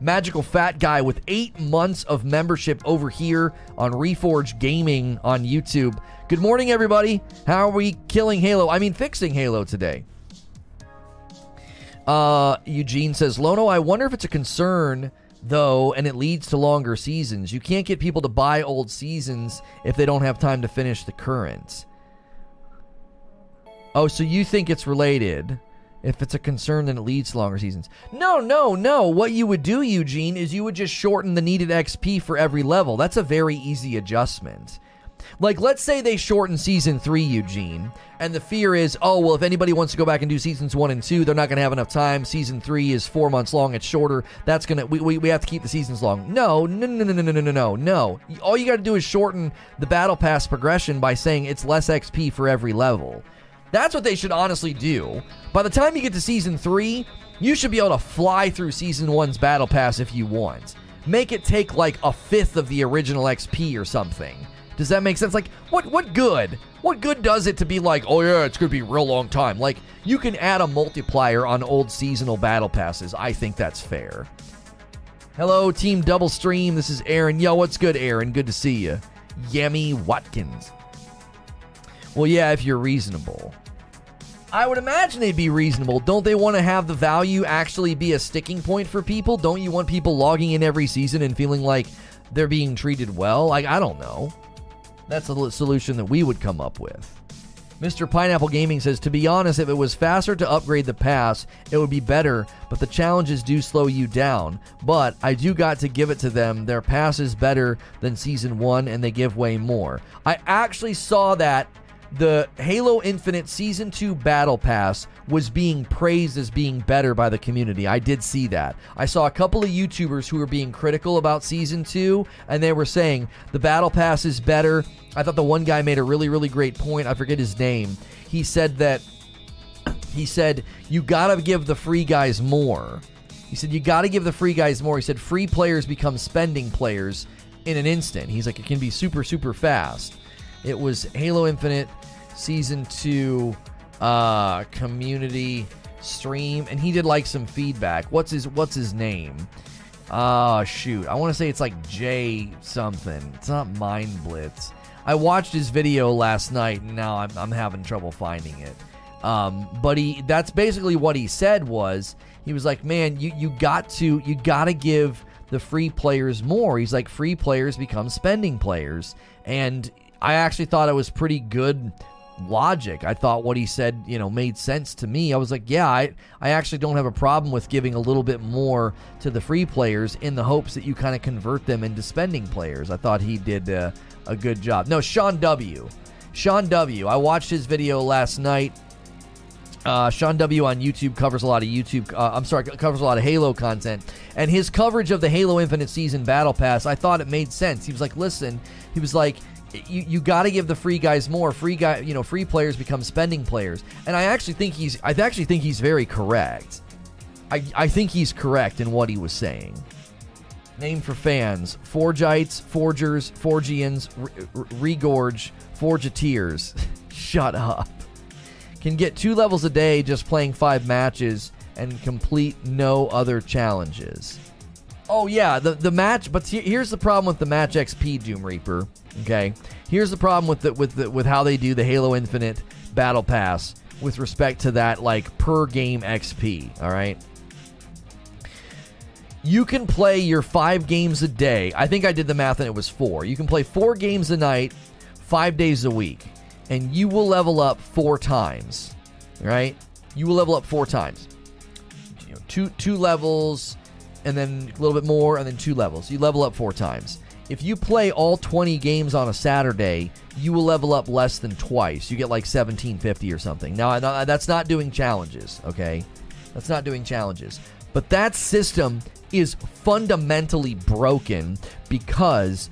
Magical Fat Guy with eight months of membership over here on Reforge Gaming on YouTube. Good morning, everybody. How are we killing Halo? I mean, fixing Halo today. Uh, Eugene says, Lono, I wonder if it's a concern though, and it leads to longer seasons. You can't get people to buy old seasons if they don't have time to finish the current. Oh, so you think it's related? If it's a concern, then it leads to longer seasons. No, no, no. What you would do, Eugene, is you would just shorten the needed XP for every level. That's a very easy adjustment. Like, let's say they shorten season three, Eugene, and the fear is, oh, well, if anybody wants to go back and do seasons one and two, they're not going to have enough time. Season three is four months long, it's shorter. That's going to, we, we, we have to keep the seasons long. No, no, no, no, no, no, no, no, no. All you got to do is shorten the battle pass progression by saying it's less XP for every level. That's what they should honestly do. By the time you get to season three, you should be able to fly through season one's battle pass if you want. Make it take like a fifth of the original XP or something. Does that make sense? Like, what what good? What good does it to be like, oh yeah, it's gonna be a real long time? Like, you can add a multiplier on old seasonal battle passes. I think that's fair. Hello, Team Double Stream. This is Aaron. Yo, what's good, Aaron? Good to see you. Yummy Watkins. Well, yeah, if you're reasonable. I would imagine they'd be reasonable. Don't they want to have the value actually be a sticking point for people? Don't you want people logging in every season and feeling like they're being treated well? Like, I don't know. That's the solution that we would come up with. Mr. Pineapple Gaming says, to be honest, if it was faster to upgrade the pass, it would be better, but the challenges do slow you down. But I do got to give it to them. Their pass is better than Season 1, and they give way more. I actually saw that the Halo Infinite Season 2 Battle Pass was being praised as being better by the community. I did see that. I saw a couple of YouTubers who were being critical about Season 2, and they were saying the Battle Pass is better. I thought the one guy made a really, really great point. I forget his name. He said that, he said, you gotta give the free guys more. He said, you gotta give the free guys more. He said, free players become spending players in an instant. He's like, it can be super, super fast. It was Halo Infinite Season 2 uh, community stream, and he did like some feedback. What's his What's his name? Uh, shoot. I want to say it's like Jay something. It's not Mind Blitz. I watched his video last night, and now I'm, I'm having trouble finding it. Um, but he that's basically what he said was he was like, man, you you got to you got to give the free players more. He's like, free players become spending players, and I actually thought it was pretty good logic. I thought what he said, you know, made sense to me. I was like, yeah, I, I actually don't have a problem with giving a little bit more to the free players in the hopes that you kind of convert them into spending players. I thought he did uh, a good job. No, Sean W. Sean W. I watched his video last night. Uh, Sean W on YouTube covers a lot of YouTube. Uh, I'm sorry, covers a lot of Halo content, and his coverage of the Halo Infinite Season Battle Pass, I thought it made sense. He was like, "Listen," he was like, "You, you got to give the free guys more. Free guy, you know, free players become spending players." And I actually think he's, I actually think he's very correct. I, I think he's correct in what he was saying. Name for fans: Forgites, Forgers, Forgians, Regorge, Forgeteers. *laughs* Shut up can get two levels a day just playing five matches and complete no other challenges. Oh yeah, the the match. But here's the problem with the match XP Doom Reaper. Okay, here's the problem with the, with the, with how they do the Halo Infinite Battle Pass with respect to that like per game XP. All right. You can play your five games a day. I think I did the math and it was four. You can play four games a night, five days a week and you will level up four times. Right? You will level up four times. You know, two two levels, and then a little bit more, and then two levels. You level up four times. If you play all 20 games on a Saturday, you will level up less than twice. You get like 1750 or something. Now, that's not doing challenges, okay? That's not doing challenges. But that system is fundamentally broken because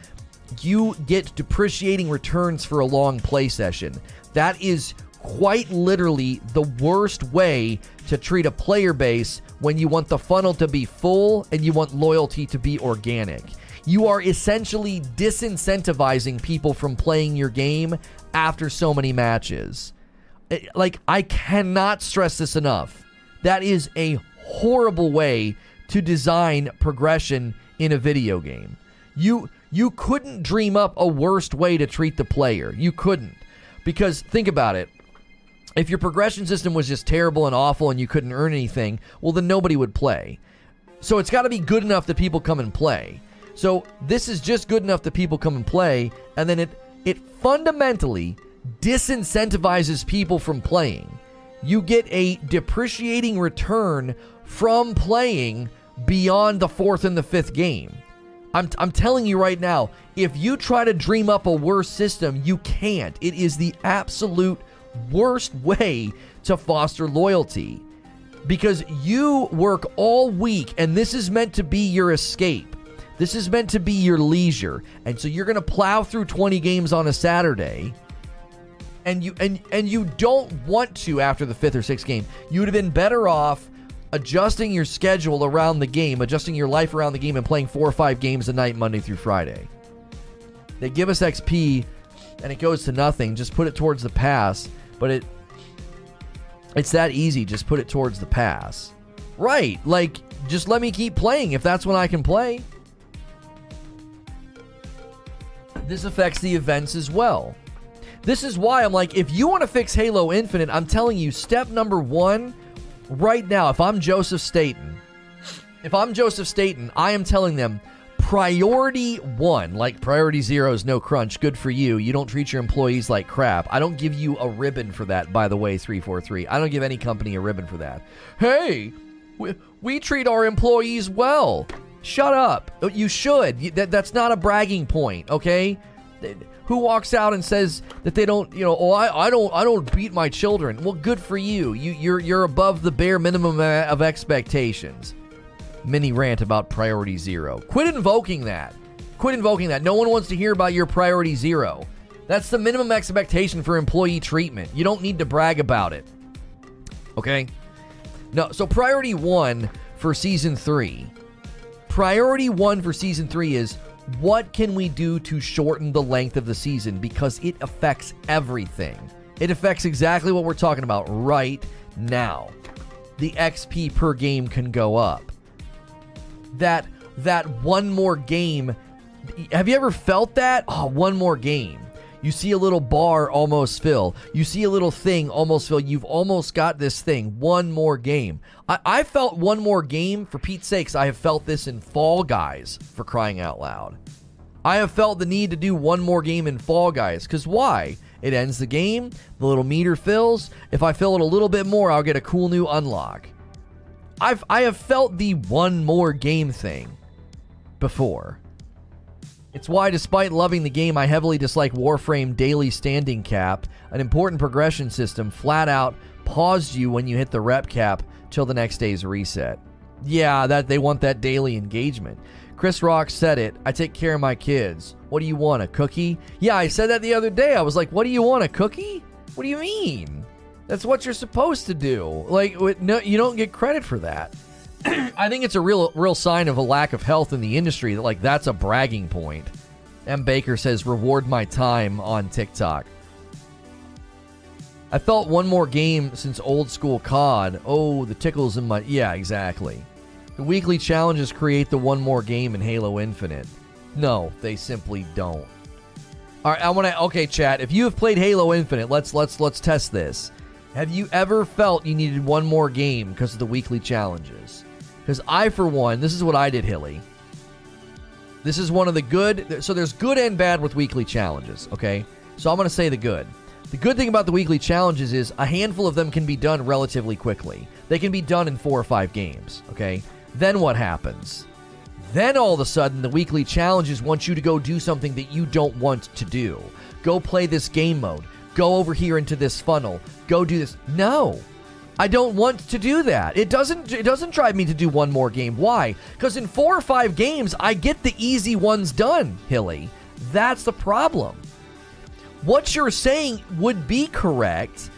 you get depreciating returns for a long play session. That is quite literally the worst way to treat a player base when you want the funnel to be full and you want loyalty to be organic. You are essentially disincentivizing people from playing your game after so many matches. Eh, like, I cannot stress this enough. That is a horrible way to design progression in a video game. You you couldn't dream up a worst way to treat the player. You couldn't. Because think about it. If your progression system was just terrible and awful and you couldn't earn anything, well, then nobody would play. So it's got to be good enough that people come and play. So this is just good enough that people come and play, and then it it fundamentally disincentivizes people from playing. You get a depreciating return from playing beyond the fourth and the fifth game. I'm, I'm telling you right now, if you try to dream up a worse system, you can't. It is the absolute worst way to foster loyalty because you work all week and this is meant to be your escape. This is meant to be your leisure. And so you're going to plow through 20 games on a Saturday and you and and you don't want to after the 5th or 6th game. You would have been better off adjusting your schedule around the game, adjusting your life around the game, and playing four or five games a night, Monday through Friday. They give us XP and it goes to nothing. Just put it towards the pass, but it it's that easy. Just put it towards the pass. Right. Like just let me keep playing if that's when I can play. This affects the events as well. This is why I'm like, if you want to fix Halo Infinite, I'm telling you, step number one right now, if I'm Joseph Staten, if I'm Joseph Staten, I am telling them priority one, like priority zero is no crunch, good for you. You don't treat your employees like crap. I don't give you a ribbon for that, by the way, 343. I don't give any company a ribbon for that. Hey, we, we treat our employees well. Shut up. You should. That, that's not a bragging point, okay? who walks out and says that they don't, you know, oh, I, I don't, I don't beat my children. Well, good for you. You, you're, you're above the bare minimum uh, of expectations. Mini rant about priority zero. Quit invoking that. Quit invoking that. No one wants to hear about your priority zero. That's the minimum expectation for employee treatment. You don't need to brag about it. Okay? No, so priority one for season three. Priority one for season three is what can we do to shorten the length of the season? Because it affects everything. It affects exactly what we're talking about right now. The XP per game can go up. That that one more game. Have you ever felt that? Oh, one more game. You see a little bar almost fill. You see a little thing almost fill. You've almost got this thing. One more game. I, I felt one more game, for Pete's sakes, I have felt this in Fall Guys, for crying out loud. I have felt the need to do one more game in Fall Guys. Because why? It ends the game, the little meter fills. If I fill it a little bit more, I'll get a cool new unlock. I've I have felt the one more game thing before. It's why, despite loving the game, I heavily dislike Warframe Daily Standing Cap, an important progression system flat out paused you when you hit the rep cap till the next day's reset. Yeah, that they want that daily engagement. Chris Rock said it. I take care of my kids. What do you want, a cookie? Yeah, I said that the other day. I was like, "What do you want, a cookie? What do you mean?" That's what you're supposed to do. Like, no, you don't get credit for that. *clears throat* I think it's a real, real sign of a lack of health in the industry. That like that's a bragging point. M. Baker says, "Reward my time on TikTok." I felt one more game since old school COD. Oh, the tickles in my. Yeah, exactly. The weekly challenges create the one more game in Halo Infinite. No, they simply don't. All right, I want to. Okay, chat. If you have played Halo Infinite, let's let's let's test this. Have you ever felt you needed one more game because of the weekly challenges? Because I, for one, this is what I did, Hilly. This is one of the good. So there's good and bad with weekly challenges. Okay, so I'm going to say the good. The good thing about the weekly challenges is a handful of them can be done relatively quickly. They can be done in four or five games, okay? Then what happens? Then all of a sudden, the weekly challenges want you to go do something that you don't want to do. Go play this game mode. Go over here into this funnel. Go do this. No. I don't want to do that. It doesn't it doesn't drive me to do one more game. Why? Cuz in 4 or 5 games I get the easy ones done, Hilly. That's the problem what you're saying would be correct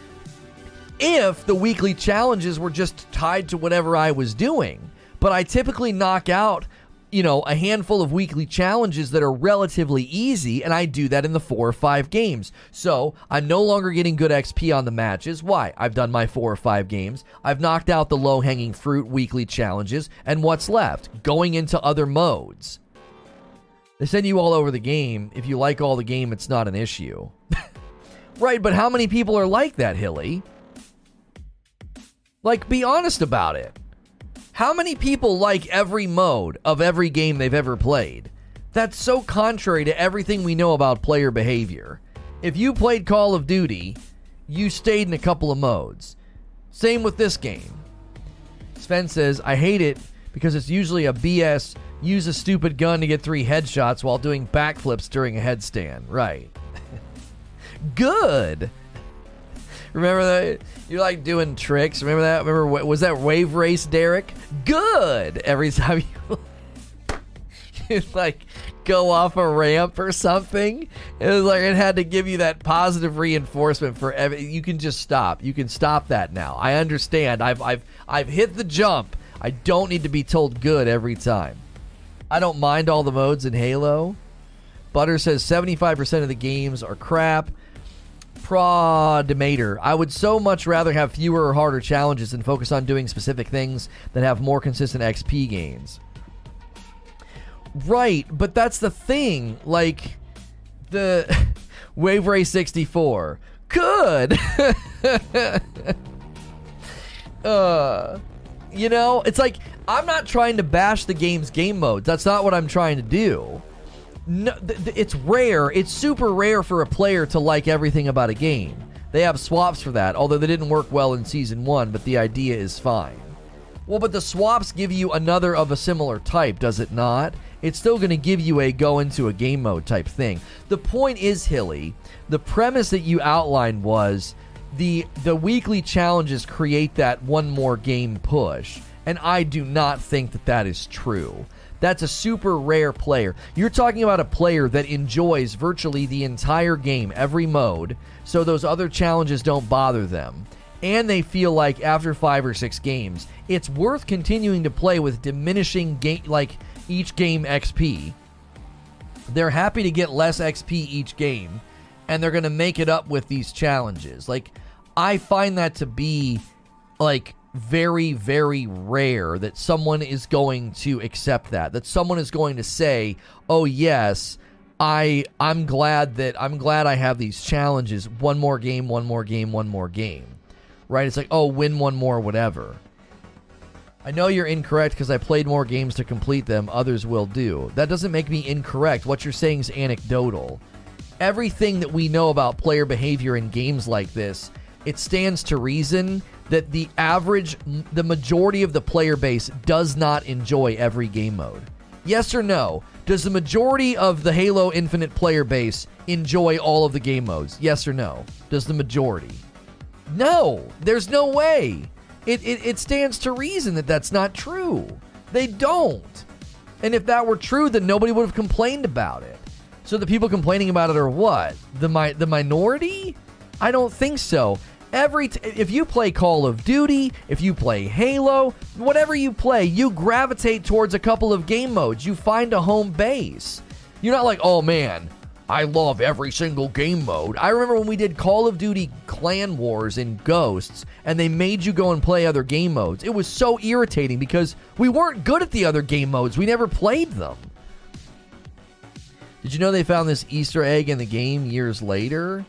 if the weekly challenges were just tied to whatever I was doing. But I typically knock out, you know, a handful of weekly challenges that are relatively easy, and I do that in the four or five games. So I'm no longer getting good XP on the matches. Why? I've done my four or five games. I've knocked out the low hanging fruit weekly challenges, and what's left? Going into other modes. They send you all over the game. If you like all the game, it's not an issue. *laughs* right, but how many people are like that, Hilly? Like, be honest about it. How many people like every mode of every game they've ever played? That's so contrary to everything we know about player behavior. If you played Call of Duty, you stayed in a couple of modes. Same with this game. Sven says, I hate it because it's usually a BS use a stupid gun to get three headshots while doing backflips during a headstand. Right. *laughs* Good. Remember that? You're like doing tricks. Remember that? Remember was that wave race, Derek? Good. Every time you, *laughs* you like go off a ramp or something, it was like it had to give you that positive reinforcement for. You can just stop. You can stop that now. I understand. I've I've I've hit the jump. I don't need to be told good every time. I don't mind all the modes in Halo. Butter says 75% of the games are crap. Prodemator. I would so much rather have fewer or harder challenges than focus on doing specific things that have more consistent XP gains. Right, but that's the thing. Like, the *laughs* Wave Race 64. Good! *laughs* uh, you know, it's like I'm not trying to bash the game's game modes. That's not what I'm trying to do. No, th- th- it's rare. It's super rare for a player to like everything about a game. They have swaps for that, although they didn't work well in season one, but the idea is fine. Well, but the swaps give you another of a similar type, does it not? It's still going to give you a go into a game mode type thing. The point is, Hilly, the premise that you outlined was the the weekly challenges create that one more game push. And I do not think that that is true. That's a super rare player. You're talking about a player that enjoys virtually the entire game, every mode, so those other challenges don't bother them. And they feel like after five or six games, it's worth continuing to play with diminishing game, like each game XP. They're happy to get less XP each game, and they're going to make it up with these challenges. Like, I find that to be like very, very rare that someone is going to accept that. That someone is going to say, "Oh yes, I I'm glad that I'm glad I have these challenges. One more game, one more game, one more game." Right? It's like, "Oh, win one more, whatever." I know you're incorrect because I played more games to complete them. Others will do. That doesn't make me incorrect. What you're saying is anecdotal. everything that we know about player behavior in games like this, it stands to reason that the average, the majority of the player base does not enjoy every game mode. Yes or no? Does the majority of the Halo Infinite player base enjoy all of the game modes? Yes or no? Does the majority? No, there's no way. It, it, it stands to reason that that's not true. They don't. And if that were true, then nobody would have complained about it. So the people complaining about it are what? The mi- the minority? I don't think so. Every t- if you play Call of Duty, if you play Halo, whatever you play, you gravitate towards a couple of game modes. You find a home base. You're not like, "Oh man, I love every single game mode." I remember when we did Call of Duty Clan Wars and Ghosts and they made you go and play other game modes. It was so irritating because we weren't good at the other game modes. We never played them. Did you know they found this Easter egg in the game years later?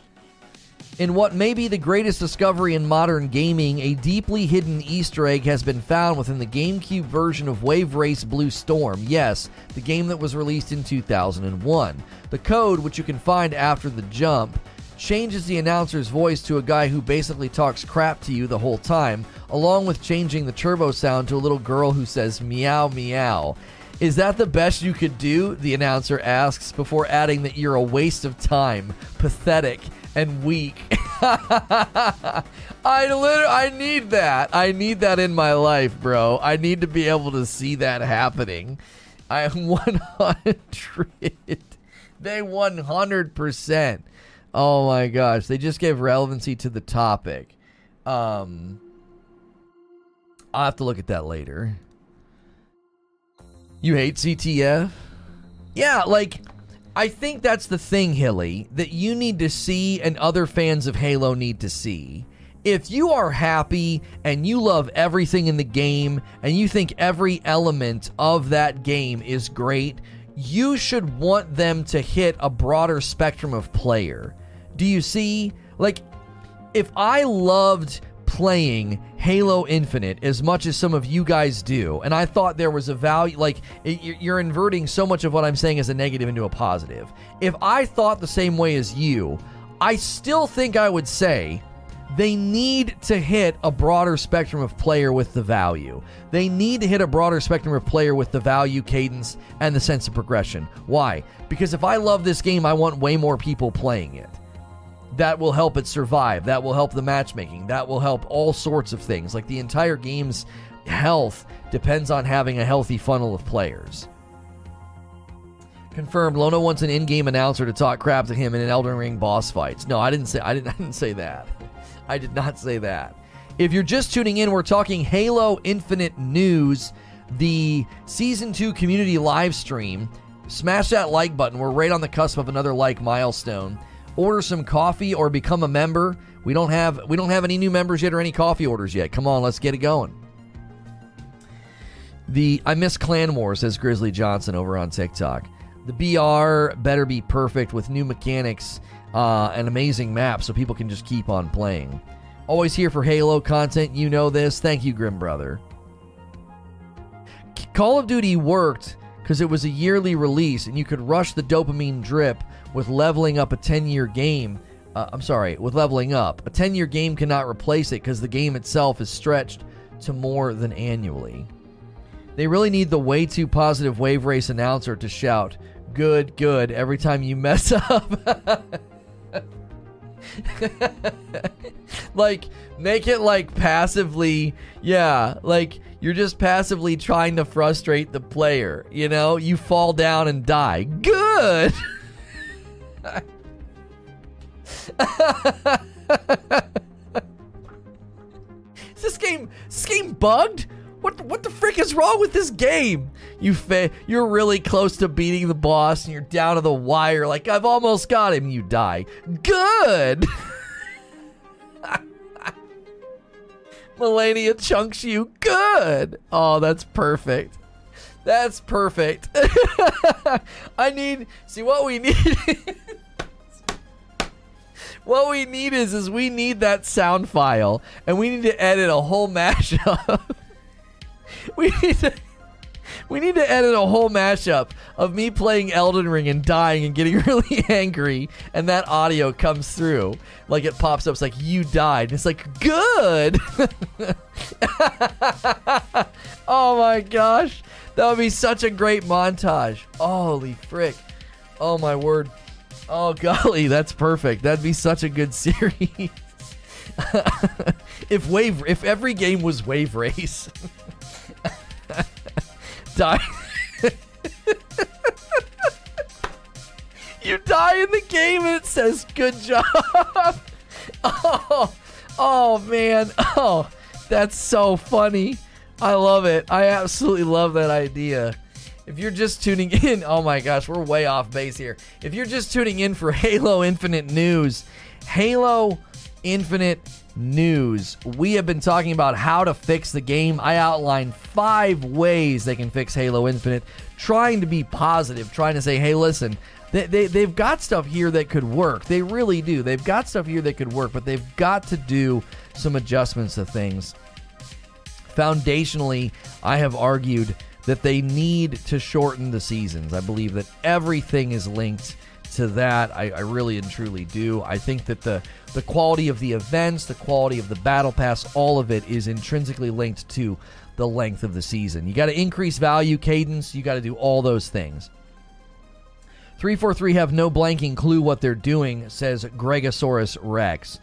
In what may be the greatest discovery in modern gaming, a deeply hidden Easter egg has been found within the GameCube version of Wave Race Blue Storm. Yes, the game that was released in 2001. The code, which you can find after the jump, changes the announcer's voice to a guy who basically talks crap to you the whole time, along with changing the turbo sound to a little girl who says meow meow. Is that the best you could do? The announcer asks before adding that you're a waste of time, pathetic, and weak. *laughs* I literally, I need that. I need that in my life, bro. I need to be able to see that happening. I am *laughs* 100. They 100%. Oh my gosh, they just gave relevancy to the topic. Um I'll have to look at that later. You hate CTF? Yeah, like I think that's the thing, Hilly, that you need to see and other fans of Halo need to see. If you are happy and you love everything in the game and you think every element of that game is great, you should want them to hit a broader spectrum of player. Do you see? Like, if I loved playing Halo Infinite as much as some of you guys do, and I thought there was a value, like, it, you're inverting so much of what I'm saying as a negative into a positive. If I thought the same way as you, I still think I would say they need to hit a broader spectrum of player with the value. They need to hit a broader spectrum of player with the value, cadence, and the sense of progression. Why? Because if I love this game, I want way more people playing it that will help it survive. That will help the matchmaking. That will help all sorts of things. Like the entire game's health depends on having a healthy funnel of players. Confirmed. Lono wants an in-game announcer to talk crap to him in an Elden Ring boss fights. No, I didn't say. I didn't. *laughs* I didn't say that. I did not say that. If you're just tuning in, we're talking Halo Infinite news, the season two community live stream. Smash that like button. We're right on the cusp of another like milestone order some coffee or become a member. We don't have we don't have any new members yet or any coffee orders yet. Come on, let's get it going. The I miss Clan Wars says Grizzly Johnson over on TikTok. The BR better be perfect with new mechanics, uh, an amazing map, so people can just keep on playing. Always here for Halo content. You know this. Thank you, Grim Brother. Call of Duty worked because it was a yearly release and you could rush the dopamine drip with leveling up a 10 year game. Uh, I'm sorry, with leveling up. A 10 year game cannot replace it because the game itself is stretched to more than annually. They really need the way too positive Wave Race announcer to shout, good, good, every time you mess *laughs* up. like, make it like passively, yeah, like you're just passively trying to frustrate the player. You know, you fall down and die. Good! *laughs* is this game is this game bugged? What what the frick is wrong with this game? You fa- you're really close to beating the boss and you're down to the wire like I've almost got him, you die. Good. *laughs* Malenia chunks you. Good. Oh, that's perfect. That's perfect. *laughs* I need see what we need. *laughs* what we need is is we need that sound file and we need to edit a whole mashup. *laughs* we need to We need to edit a whole mashup of me playing Elden Ring and dying and getting *laughs* really angry, and that audio comes through. Like it pops up, it's like, you died. And it's like, good. *laughs* oh my gosh. That would be such a great montage. Holy frick. Oh my word. Oh golly, that's perfect. That'd be such a good *laughs* series. if wave if every game was wave race. *laughs* die. you die in the game and it says good job. *laughs* oh, oh man. Oh, that's so funny. I love it. I absolutely love that idea. If you're just tuning *laughs* in, oh my gosh, we're way off base here. If you're just tuning in for *laughs* Halo Infinite news, Halo Infinite news. We have been talking about how to fix the game. I outlined five ways they can fix Halo Infinite, trying to be positive, trying to say, hey, listen, they, they, they've got stuff here that could work. They really do. They've got stuff here that could work, but they've got to do some adjustments to things. Foundationally, I have argued that they need to shorten the seasons. I believe that everything is linked to that. I, I, really and truly do. I think that the the quality of the events, the quality of the battle pass, all of it is intrinsically linked to the length of the season. You got to increase value, cadence. You got to do all those things. 343 have no blanking clue what they're doing, says Gregosaurus Rex.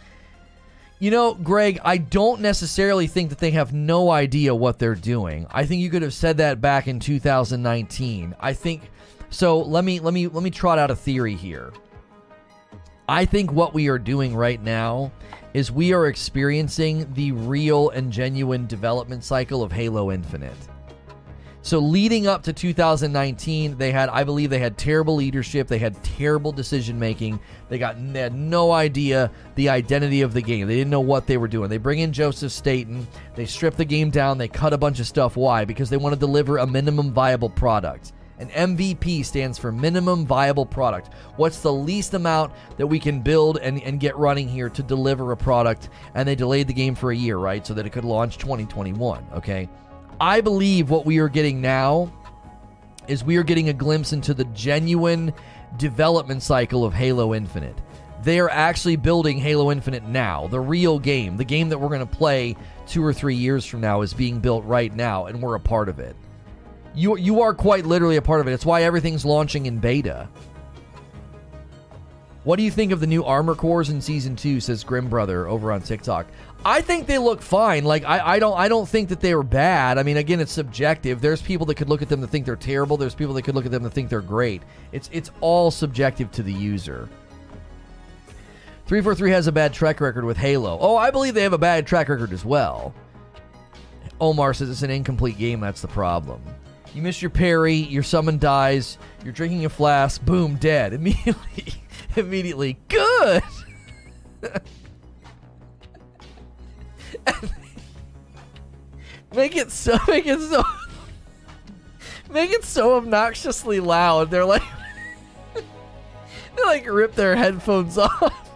You know, Greg, I don't necessarily think that they have no idea what they're doing. I think you could have said that back in 2019. I think so let me let me let me trot out a theory here. I think what we are doing right now is we are experiencing the real and genuine development cycle of Halo Infinite. So leading up to 2019, they had, I believe, they had terrible leadership. They had terrible decision making. They got they had no idea the identity of the game. They didn't know what they were doing. They bring in Joseph Staten. They strip the game down. They cut a bunch of stuff. Why? Because they want to deliver a minimum viable product. An MVP stands for minimum viable product. What's the least amount that we can build and, and get running here to deliver a product? And they delayed the game for a year, right? So that it could launch 2021. Okay. I believe what we are getting now is we are getting a glimpse into the genuine development cycle of Halo Infinite. They are actually building Halo Infinite now. The real game, the game that we're going to play two or three years from now, is being built right now, and we're a part of it. You you are quite literally a part of it. It's why everything's launching in beta. What do you think of the new armor cores in season two? Says Grim Brother over on TikTok. I think they look fine. Like I, I don't I don't think that they are bad. I mean, again, it's subjective. There's people that could look at them to think they're terrible. There's people that could look at them to think they're great. It's it's all subjective to the user. 343 has a bad track record with Halo. Oh, I believe they have a bad track record as well. Omar says it's an incomplete game. That's the problem. You miss your parry, your summon dies, you're drinking a flask, boom, dead. *laughs* Immediately, *laughs* immediately, good! *laughs* make it so, *laughs* make it so, make it so obnoxiously loud. They're like, they like rip their headphones off.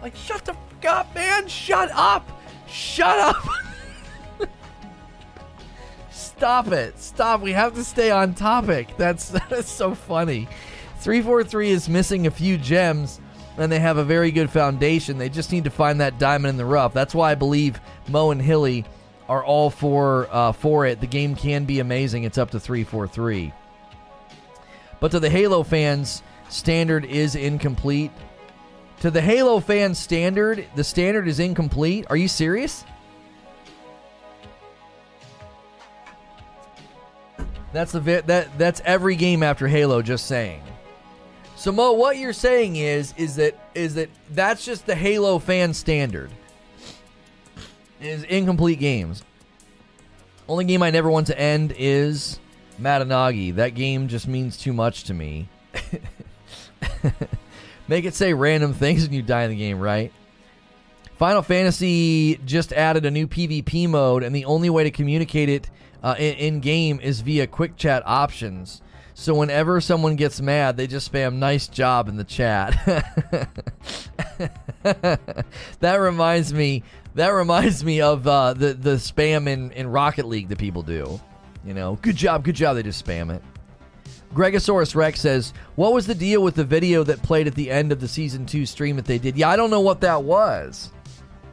Like, shut the fuck up, man! Shut up! Shut up! Stop it. Stop. We have to stay on topic. That's that's so funny. 343 is missing a few gems and they have a very good foundation. They just need to find that diamond in the rough. That's why I believe Mo and Hilly are all for uh, for it. The game can be amazing. It's up to 343. But to the Halo fans, standard is incomplete. To the Halo fans, standard, the standard is incomplete. Are you serious? That's the vi- that that's every game after Halo. Just saying. So Mo, what you're saying is is that is that that's just the Halo fan standard. Is incomplete games. Only game I never want to end is Matanagi. That game just means too much to me. *laughs* Make it say random things and you die in the game, right? Final Fantasy just added a new PvP mode, and the only way to communicate it uh, in, in game is via quick chat options. So whenever someone gets mad, they just spam "nice job" in the chat. *laughs* that reminds me. That reminds me of uh, the the spam in, in Rocket League that people do. You know, good job, good job. They just spam it. Gregosaurus Rex says, What was the deal with the video that played at the end of the season two stream that they did? Yeah, I don't know what that was.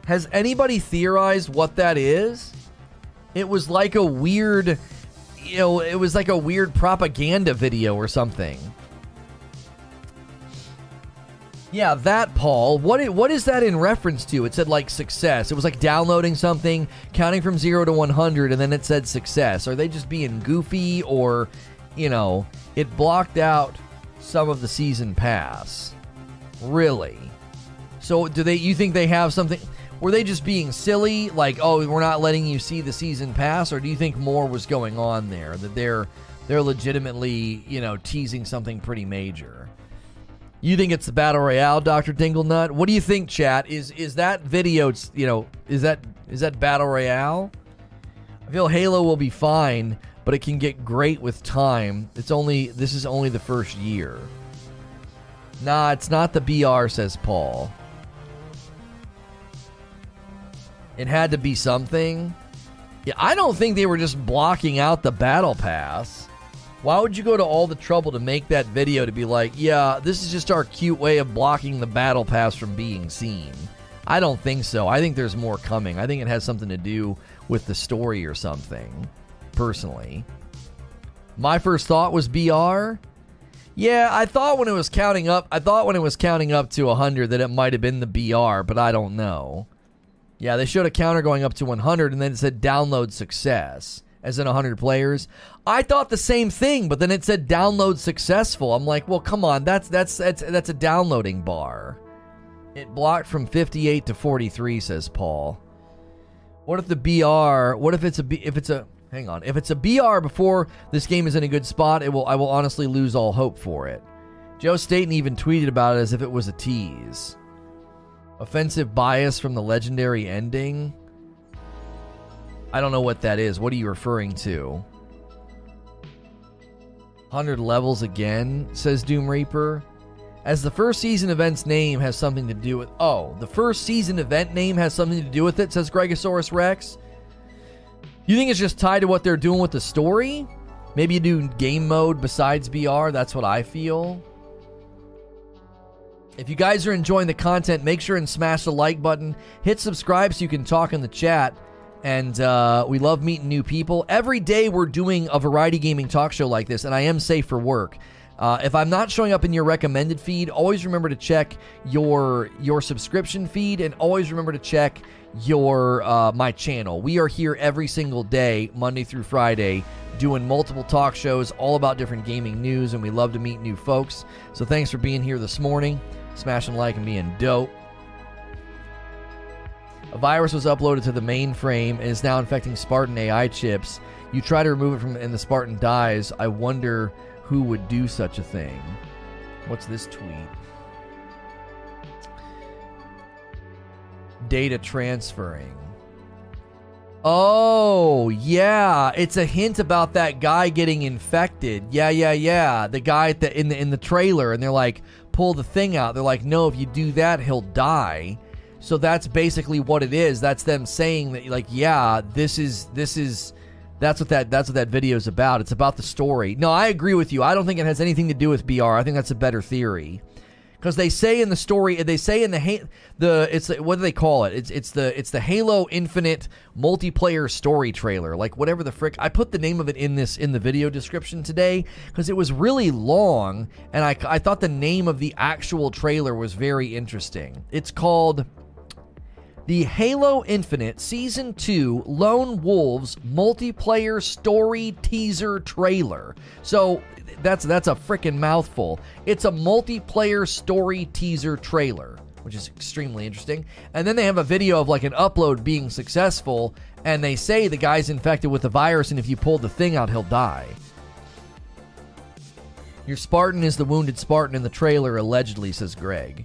Has anybody theorized what that is? It was like a weird, you know, it was like a weird propaganda video or something. Yeah, that Paul. What what is that in reference to? It said like success. It was like downloading something, counting from 0 to 100 and then it said success. Are they just being goofy or, you know, it blocked out some of the season pass. Really? So do they you think they have something were they just being silly like, "Oh, we're not letting you see the season pass," or do you think more was going on there that they're they're legitimately, you know, teasing something pretty major? You think it's the battle royale, Doctor Dinglenut? What do you think, chat? Is is that video? You know, is that is that battle royale? I feel Halo will be fine, but it can get great with time. It's only this is only the first year. Nah, it's not the BR, says Paul. It had to be something. Yeah, I don't think they were just blocking out the battle pass. Why would you go to all the trouble to make that video to be like, yeah, this is just our cute way of blocking the battle pass from being seen? I don't think so. I think there's more coming. I think it has something to do with the story or something, personally. My first thought was BR. Yeah, I thought when it was counting up, I thought when it was counting up to 100 that it might have been the BR, but I don't know. Yeah, they showed a counter going up to 100 and then it said download success as in 100 players. I thought the same thing, but then it said download successful. I'm like, well, come on, that's that's that's that's a downloading bar. It blocked from 58 to 43, says Paul. What if the BR? What if it's a B, if it's a hang on? If it's a BR before this game is in a good spot, it will I will honestly lose all hope for it. Joe Staten even tweeted about it as if it was a tease. Offensive bias from the legendary ending. I don't know what that is. What are you referring to? 100 levels again, says Doom Reaper. As the first season event's name has something to do with. Oh, the first season event name has something to do with it, says Gregosaurus Rex. You think it's just tied to what they're doing with the story? Maybe you do game mode besides BR? That's what I feel. If you guys are enjoying the content, make sure and smash the like button. Hit subscribe so you can talk in the chat and uh, we love meeting new people. Every day we're doing a variety gaming talk show like this, and I am safe for work. Uh, if I'm not showing up in your recommended feed, always remember to check your your subscription feed, and always remember to check your uh, my channel. We are here every single day, Monday through Friday, doing multiple talk shows all about different gaming news, and we love to meet new folks. So thanks for being here this morning, smashing like and being dope. A virus was uploaded to the mainframe and is now infecting Spartan AI chips. You try to remove it from and the Spartan dies. I wonder who would do such a thing. What's this tweet? Data transferring. Oh, yeah, it's a hint about that guy getting infected. Yeah, yeah, yeah. The guy at the in the in the trailer and they're like, "Pull the thing out." They're like, "No, if you do that, he'll die." So that's basically what it is. That's them saying that like, yeah, this is this is that's what that that's what that video is about. It's about the story. No, I agree with you. I don't think it has anything to do with BR. I think that's a better theory. Because they say in the story, they say in the the it's what do they call it? It's it's the it's the Halo Infinite multiplayer story trailer, like whatever the frick. I put the name of it in this in the video description today because it was really long, and I I thought the name of the actual trailer was very interesting. It's called the Halo Infinite Season 2 Lone Wolves multiplayer story teaser trailer. So that's that's a freaking mouthful. It's a multiplayer story teaser trailer, which is extremely interesting. And then they have a video of like an upload being successful and they say the guy's infected with the virus and if you pull the thing out he'll die. Your Spartan is the wounded Spartan in the trailer allegedly says Greg.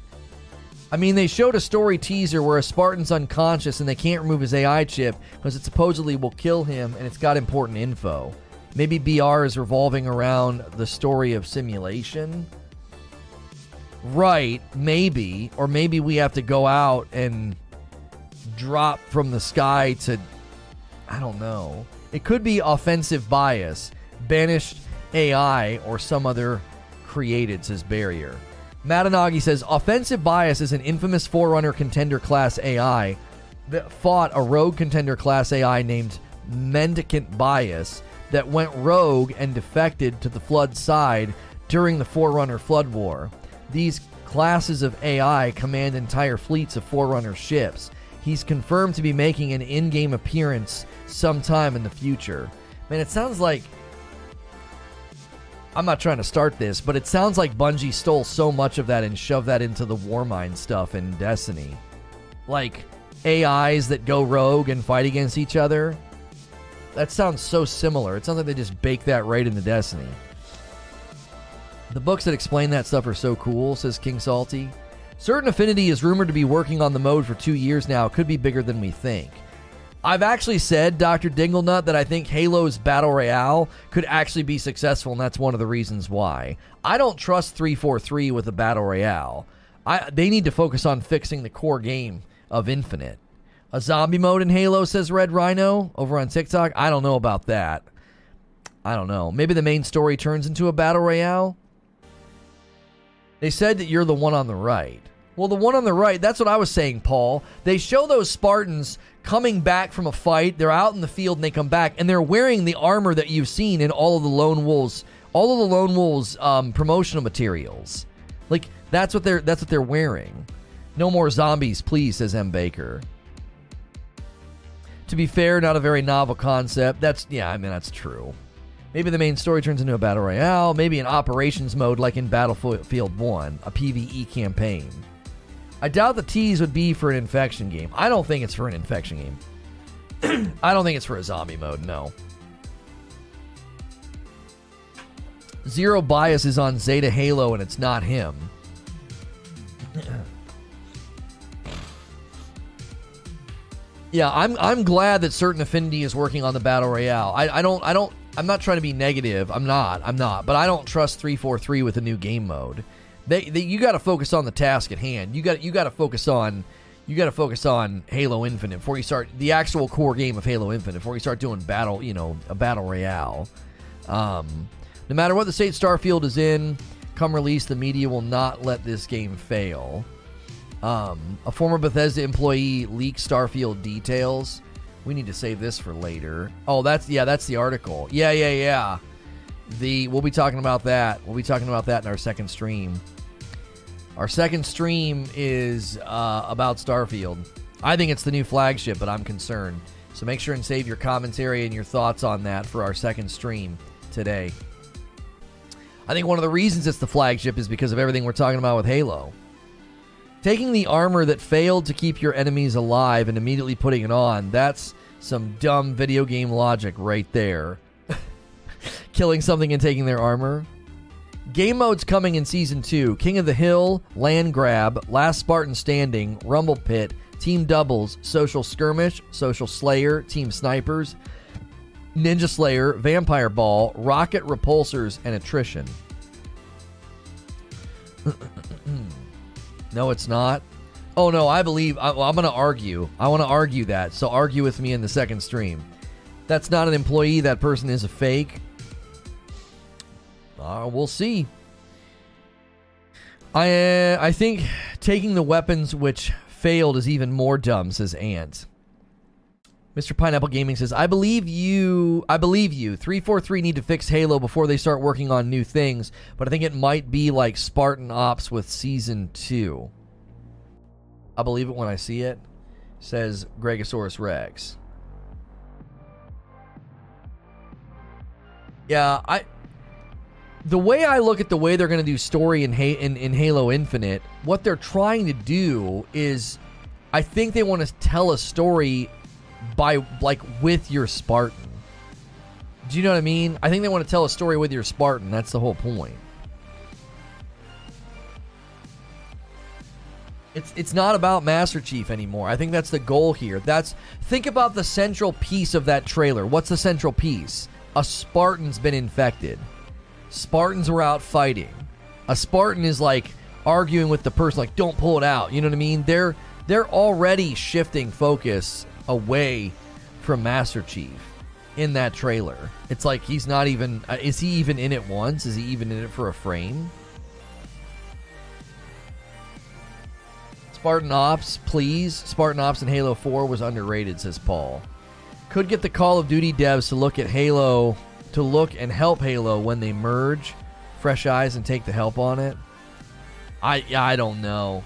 I mean, they showed a story teaser where a Spartan's unconscious and they can't remove his AI chip because it supposedly will kill him and it's got important info. Maybe BR is revolving around the story of simulation. Right, maybe. Or maybe we have to go out and drop from the sky to. I don't know. It could be offensive bias, banished AI, or some other created, says Barrier. Matanagi says offensive bias is an infamous Forerunner contender class AI that fought a rogue contender class AI named Mendicant Bias that went rogue and defected to the Flood side during the Forerunner Flood War. These classes of AI command entire fleets of Forerunner ships. He's confirmed to be making an in game appearance sometime in the future. Man, it sounds like. I'm not trying to start this, but it sounds like Bungie stole so much of that and shoved that into the Warmind stuff in Destiny. Like AIs that go rogue and fight against each other. That sounds so similar. It sounds like they just baked that right into Destiny. The books that explain that stuff are so cool, says King Salty. Certain Affinity is rumored to be working on the mode for two years now. Could be bigger than we think. I've actually said, Dr. Dinglenut, that I think Halo's Battle Royale could actually be successful, and that's one of the reasons why. I don't trust 343 with a Battle Royale. I, they need to focus on fixing the core game of Infinite. A zombie mode in Halo, says Red Rhino over on TikTok. I don't know about that. I don't know. Maybe the main story turns into a Battle Royale? They said that you're the one on the right. Well, the one on the right, that's what I was saying, Paul. They show those Spartans coming back from a fight. They're out in the field and they come back, and they're wearing the armor that you've seen in all of the Lone Wolves, all of the Lone Wolves um, promotional materials. Like that's what they're that's what they're wearing. No more zombies, please, says M. Baker. To be fair, not a very novel concept. That's yeah, I mean that's true. Maybe the main story turns into a battle royale, maybe an operations mode like in Battlefield 1, a PvE campaign. I doubt the tease would be for an infection game. I don't think it's for an infection game. *clears throat* I don't think it's for a zombie mode, no. Zero bias is on Zeta Halo and it's not him. Yeah, I'm I'm glad that Certain Affinity is working on the battle royale. I, I don't I don't I'm not trying to be negative. I'm not. I'm not. But I don't trust 343 with a new game mode. They, they you got to focus on the task at hand. You got you got to focus on you got to focus on Halo Infinite before you start the actual core game of Halo Infinite before you start doing battle, you know, a battle royale. Um, no matter what the state Starfield is in, come release, the media will not let this game fail. Um, a former Bethesda employee leaked Starfield details. We need to save this for later. Oh, that's yeah, that's the article. Yeah, yeah, yeah. The we'll be talking about that. We'll be talking about that in our second stream. Our second stream is uh, about Starfield. I think it's the new flagship, but I'm concerned. So make sure and save your commentary and your thoughts on that for our second stream today. I think one of the reasons it's the flagship is because of everything we're talking about with Halo. Taking the armor that failed to keep your enemies alive and immediately putting it on, that's some dumb video game logic right there. *laughs* Killing something and taking their armor. Game modes coming in Season 2 King of the Hill, Land Grab, Last Spartan Standing, Rumble Pit, Team Doubles, Social Skirmish, Social Slayer, Team Snipers, Ninja Slayer, Vampire Ball, Rocket Repulsors, and Attrition. *laughs* No, it's not. Oh no, I believe I, am going to argue. I want to argue that. So argue with me in the second stream. That's not an employee. That person is a fake. Uh, we'll see. I uh, I think taking the weapons which failed is even more dumb. Says Ant. Mr. Pineapple Gaming says, "I believe you. I believe you. Three four three need to fix Halo before they start working on new things, but I think it might be like Spartan Ops with season two. I believe it when I see it." Says Gregosaurus Rex. Yeah, I. The way I look at the way they're going to do story in, in in Halo Infinite, what they're trying to do is, I think they want to tell a story by like with your Spartan. Do you know what I mean? I think they want to tell a story with your Spartan. That's the whole point. It's it's not about Master Chief anymore. I think that's the goal here. That's think about the central piece of that trailer. What's the central piece? A Spartan's been infected. Spartans were out fighting. A Spartan is like arguing with the person like don't pull it out. You know what I mean? They're they're already shifting focus away from Master Chief. in that trailer. It's like he's not even. Uh, is he even in it once? Is he even in it for a frame? Spartan Ops, please. Spartan Ops in Halo 4 was underrated, says Paul. Could get the Call of Duty devs to look at Halo, to look and help Halo when they merge, fresh eyes and take the help on it. I I don't know.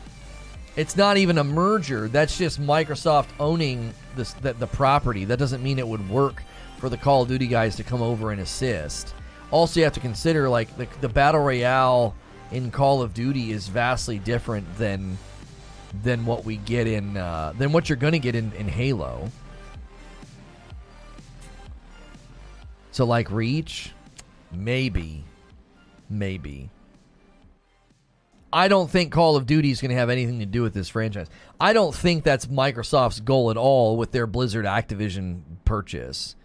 It's not even a merger. That's just Microsoft owning this the, the property. That doesn't mean it would work for the Call of Duty guys to come over and assist. Also, you have to consider like the, the battle royale in Call of Duty is vastly different than than what we get in uh, than what you're to get in, in Halo. So like Reach, maybe, maybe. I don't think Call of Duty is going to have anything to do with this franchise. I don't think that's Microsoft's goal at all with their Blizzard Activision purchase.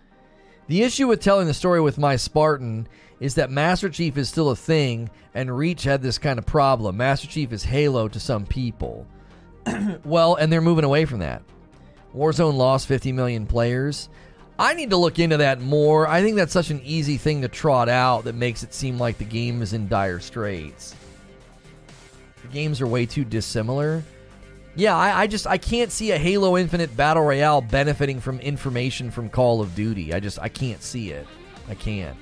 The issue with telling the story with my Spartan is that Master Chief is still a thing, and Reach had this kind of problem. Master Chief is Halo to some people. *clears throat* well, and they're moving away from that. Warzone lost 50 million players. I need to look into that more. I think that's such an easy thing to trot out that makes it seem like the game is in dire straits games are way too dissimilar. Yeah, I, I, just I can't see a Halo Infinite Battle Royale benefiting from information from Call of Duty. I just I can't see it. I can't.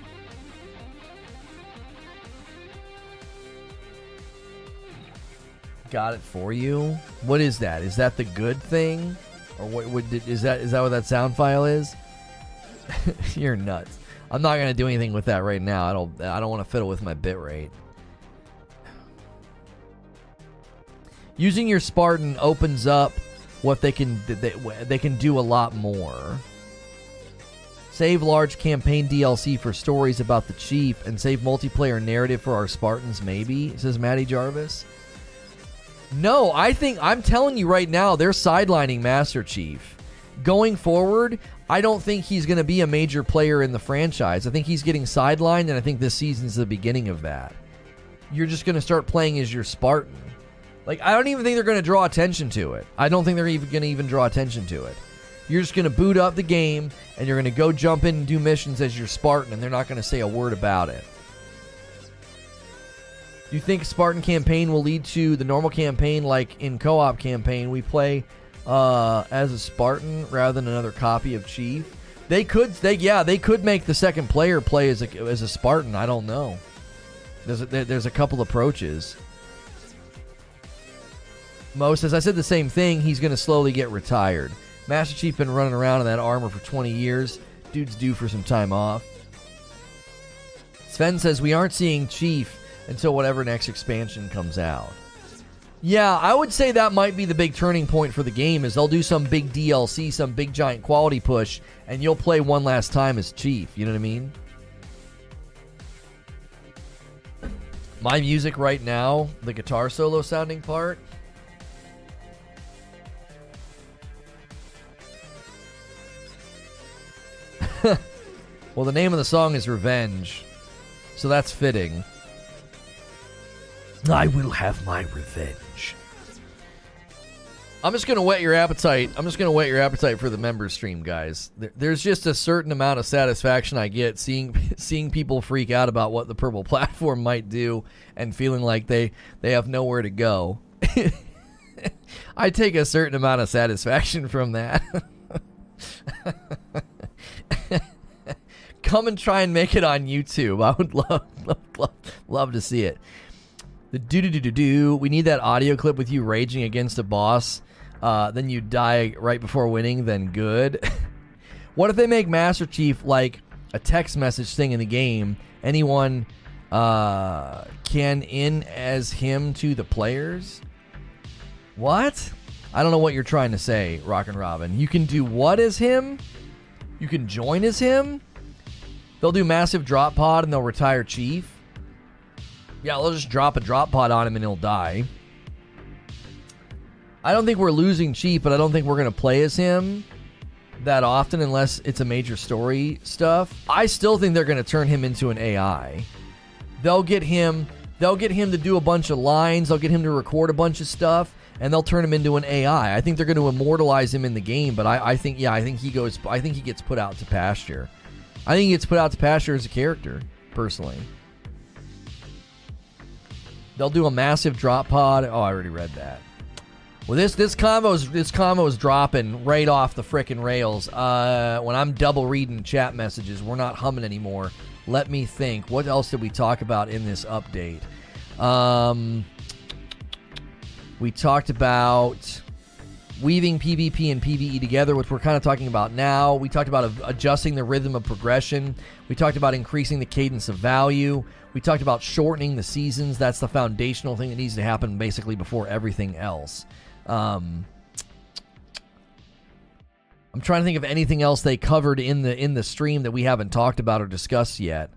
Got it for you. What is that? Is that the good thing, or what? what is that? Is that what that sound file is? *laughs* You're nuts. I'm not gonna do anything with that right now. I don't. I don't want to fiddle with my bit using your Spartan opens up what they can they, they can do a lot more. Save large campaign DLC for stories about the chief and save multiplayer narrative for our Spartans maybe, says Maddie Jarvis. No, I think I'm telling you right now they're sidelining Master Chief. Going forward, I don't think he's going to be a major player in the franchise. I think he's getting sidelined and I think this season's the beginning of that. You're just going to start playing as your Spartan. Like, I don't even think they're going to draw attention to it. I don't think they're even going to even draw attention to it. You're just going to boot up the game and you're going to go jump in and do missions as your Spartan, and they're not going to say a word about it. You think Spartan campaign will lead to the normal campaign like in co op campaign? We play uh, as a Spartan rather than another copy of Chief. They could, they yeah, they could make the second player play as a, as a Spartan. I don't know. There's a, there's a couple approaches. Mo says, I said the same thing. He's going to slowly get retired. Master Chief been running around in that armor for 20 years. Dude's due for some time off. Sven says, We aren't seeing Chief until whatever next expansion comes out. Yeah, I would say that might be the big turning point for the game is they'll do some big DLC, some big giant quality push, and you'll play one last time as Chief. You know what I mean? My music right now, the guitar solo sounding part, *laughs* well, the name of the song is Revenge, so that's fitting. I will have my revenge. I'm just gonna whet your appetite. I'm just gonna whet your appetite for the members stream, guys. There's just a certain amount of satisfaction I get seeing *laughs* seeing people freak out about what the purple *laughs* platform might do and feeling like they they have nowhere to go. I take a certain amount of satisfaction from that. *laughs* Come and try and make it on YouTube. *laughs* I would love, love, love, love to see it. The do do do do do. We need that audio clip with you raging against a boss. Uh, then you die right before winning. Then good. *laughs* what if they make Master Chief like a text message thing in the game? Anyone uh, can in as him to the players. What? I don't know what you're trying to say, Rock and Robin. You can do what as him? You can join as him? They'll do massive drop pod and they'll retire Chief. Yeah, they'll just drop a drop pod on him and he'll die. I don't think we're losing Chief, but I don't think we're going to play as him that often unless it's a major story stuff. I still think they're going to turn him into an AI. They'll get him they'll get him to do a bunch of lines, they'll get him to record a bunch of stuff and they'll turn him into an AI. I think they're going to immortalize him in the game, but I, I think yeah, I think he goes I think he gets put out to pasture. I think he gets put out to pasture as a character, personally. They'll do a massive drop pod. Oh, I already read that. Well, this this combo's this combo's dropping right off the frickin' rails. Uh, when I'm double reading chat messages, we're not humming anymore. Let me think. What else did we talk about in this update? Um, we talked about weaving PvP and PvE together, which we're kind of talking about now. We talked about adjusting the rhythm of progression. We talked about increasing the cadence of value. We talked about shortening the seasons. That's the foundational thing that needs to happen basically before everything else. Um, I'm trying to think of anything else they covered in the in the stream that we haven't talked about or discussed yet.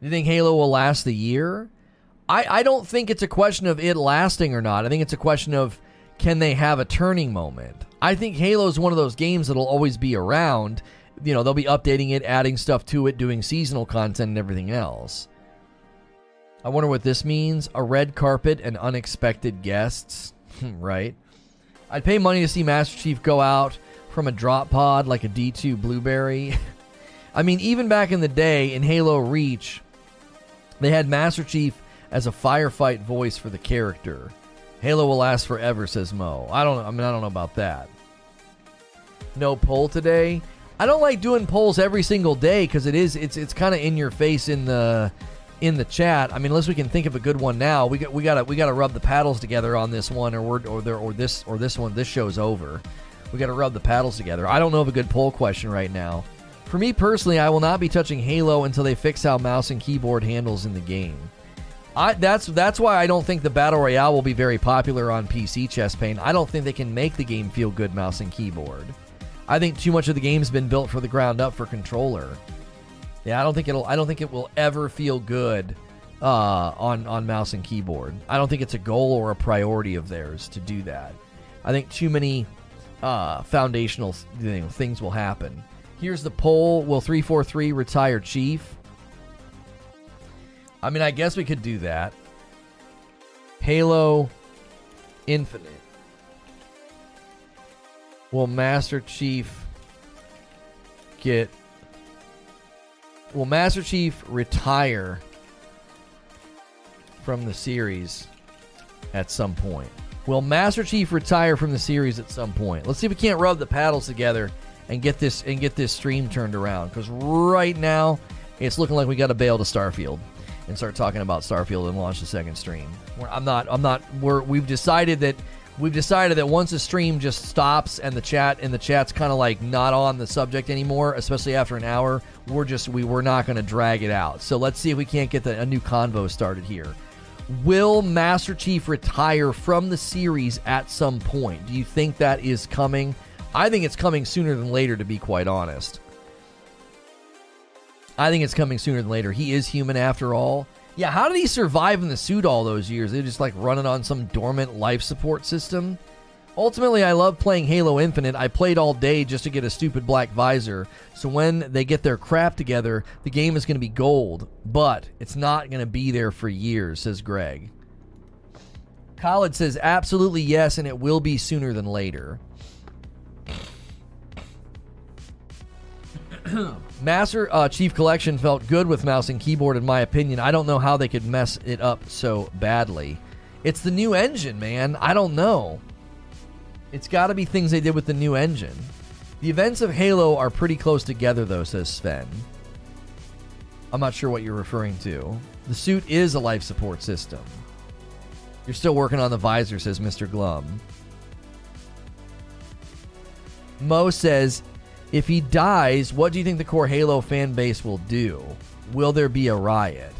Do you think Halo will last the year? I, I don't think it's a question of it lasting or not. I think it's a question of can they have a turning moment? I think Halo is one of those games that'll always be around. You know, they'll be updating it, adding stuff to it, doing seasonal content and everything else. I wonder what this means. A red carpet and unexpected guests. *laughs* right? I'd pay money to see Master Chief go out from a drop pod like a D2 Blueberry. *laughs* I mean, even back in the day in Halo Reach, they had Master Chief as a firefight voice for the character. Halo will last forever, says Mo. I don't. I mean, I don't know about that. No poll today. I don't like doing polls every single day because it is. It's it's kind of in your face in the in the chat. I mean, unless we can think of a good one now, we got we gotta we gotta rub the paddles together on this one, or we're, or there or this or this one. This show's over. We gotta rub the paddles together. I don't know of a good poll question right now. For me personally, I will not be touching Halo until they fix how mouse and keyboard handles in the game. I, that's that's why I don't think the battle royale will be very popular on PC. Chest pain. I don't think they can make the game feel good mouse and keyboard. I think too much of the game's been built for the ground up for controller. Yeah, I don't think it'll. I don't think it will ever feel good uh, on on mouse and keyboard. I don't think it's a goal or a priority of theirs to do that. I think too many uh, foundational you know, things will happen. Here's the poll: Will three four three retire Chief? I mean, I guess we could do that. Halo Infinite. Will Master Chief get. Will Master Chief retire from the series at some point? Will Master Chief retire from the series at some point? Let's see if we can't rub the paddles together and get this and get this stream turned around. Because right now, it's looking like we got to bail to Starfield and start talking about Starfield and launch the second stream. I'm not. I'm not. We're we've decided that we've decided that once the stream just stops and the chat and the chat's kind of like not on the subject anymore, especially after an hour, we're just we we're not going to drag it out. So let's see if we can't get the, a new convo started here. Will Master Chief retire from the series at some point? Do you think that is coming? I think it's coming sooner than later, to be quite honest. I think it's coming sooner than later. He is human after all. Yeah, how did he survive in the suit all those years? They just like running on some dormant life support system. Ultimately, I love playing Halo Infinite. I played all day just to get a stupid black visor. So when they get their crap together, the game is going to be gold. But it's not going to be there for years, says Greg. Khaled says absolutely yes, and it will be sooner than later. *clears throat* Master uh, Chief Collection felt good with mouse and keyboard, in my opinion. I don't know how they could mess it up so badly. It's the new engine, man. I don't know. It's got to be things they did with the new engine. The events of Halo are pretty close together, though, says Sven. I'm not sure what you're referring to. The suit is a life support system. You're still working on the visor, says Mr. Glum. Mo says if he dies, what do you think the core Halo fan base will do? Will there be a riot?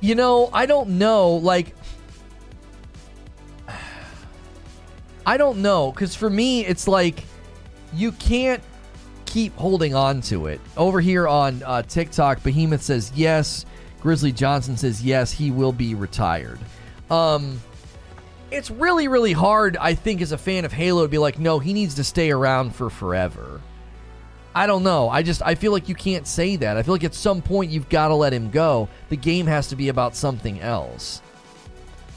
You know, I don't know. Like, *sighs* I don't know. Because for me, it's like you can't keep holding on to it. Over here on uh, TikTok, Behemoth says yes. Grizzly Johnson says yes, he will be retired. Um, it's really, really hard, I think, as a fan of Halo to be like, no, he needs to stay around for forever. I don't know. I just I feel like you can't say that. I feel like at some point you've got to let him go. The game has to be about something else.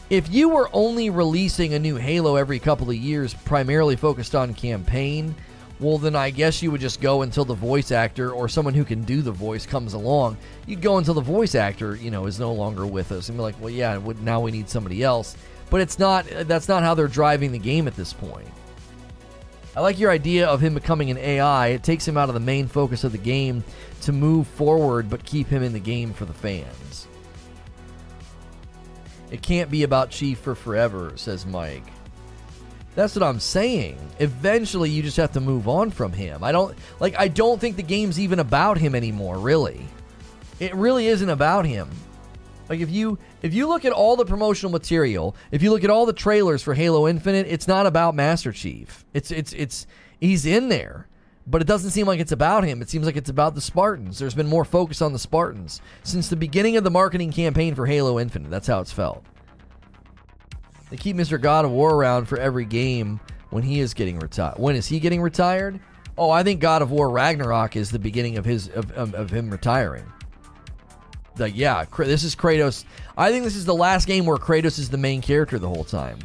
If you were only releasing a new Halo every couple of years, primarily focused on campaign, well, then I guess you would just go until the voice actor or someone who can do the voice comes along. You'd go until the voice actor, you know, is no longer with us, and be like, well, yeah, now we need somebody else. But it's not. That's not how they're driving the game at this point. I like your idea of him becoming an AI. It takes him out of the main focus of the game to move forward, but keep him in the game for the fans. It can't be about Chief for forever, says Mike. That's what I'm saying. Eventually, you just have to move on from him. I don't like. I don't think the game's even about him anymore. Really, it really isn't about him. Like if you if you look at all the promotional material, if you look at all the trailers for Halo Infinite, it's not about Master Chief. It's it's it's he's in there, but it doesn't seem like it's about him. It seems like it's about the Spartans. There's been more focus on the Spartans since the beginning of the marketing campaign for Halo Infinite. That's how it's felt. They keep Mr. God of War around for every game when he is getting retired. When is he getting retired? Oh, I think God of War Ragnarok is the beginning of his of, of, of him retiring. Like, yeah, this is Kratos. I think this is the last game where Kratos is the main character the whole time.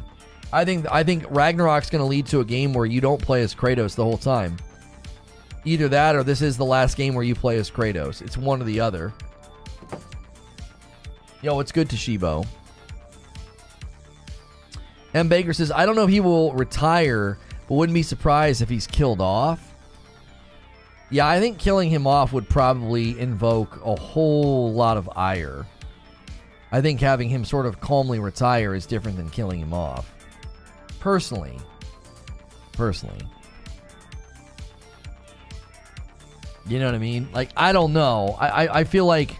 I think I think Ragnarok's going to lead to a game where you don't play as Kratos the whole time. Either that or this is the last game where you play as Kratos. It's one or the other. Yo, it's good, Toshibo. M. Baker says, I don't know if he will retire, but wouldn't be surprised if he's killed off. Yeah, I think killing him off would probably invoke a whole lot of ire. I think having him sort of calmly retire is different than killing him off. Personally. Personally. You know what I mean? Like I don't know. I, I, I feel like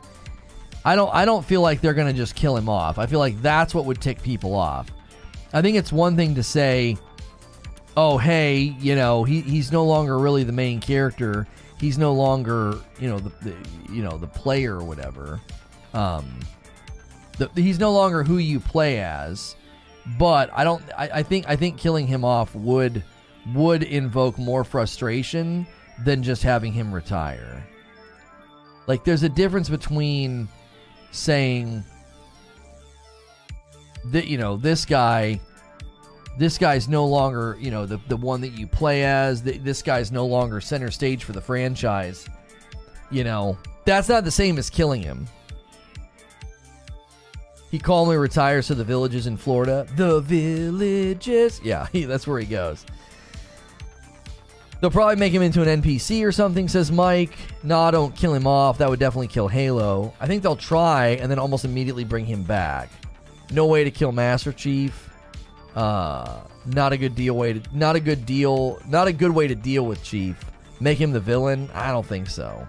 I don't I don't feel like they're gonna just kill him off. I feel like that's what would tick people off. I think it's one thing to say, oh, hey, you know, he, he's no longer really the main character. He's no longer, you know, the, the you know the player or whatever. Um, the, he's no longer who you play as. But I don't. I, I think I think killing him off would would invoke more frustration than just having him retire. Like, there's a difference between saying that you know this guy this guy's no longer you know the, the one that you play as. This guy's no longer center stage for the franchise. You know that's not the same as killing him. He calmly retires to the villages in florida. The villages. Yeah he, *laughs* that's where he goes. They'll probably make him into an npc or something says mike. Nah don't kill him off. That would definitely kill halo. I think they'll try and then almost immediately bring him back. No way to kill Master Chief. Uh, not a good deal way to not a good deal not a good way to deal with Chief. Make him the villain? I don't think so.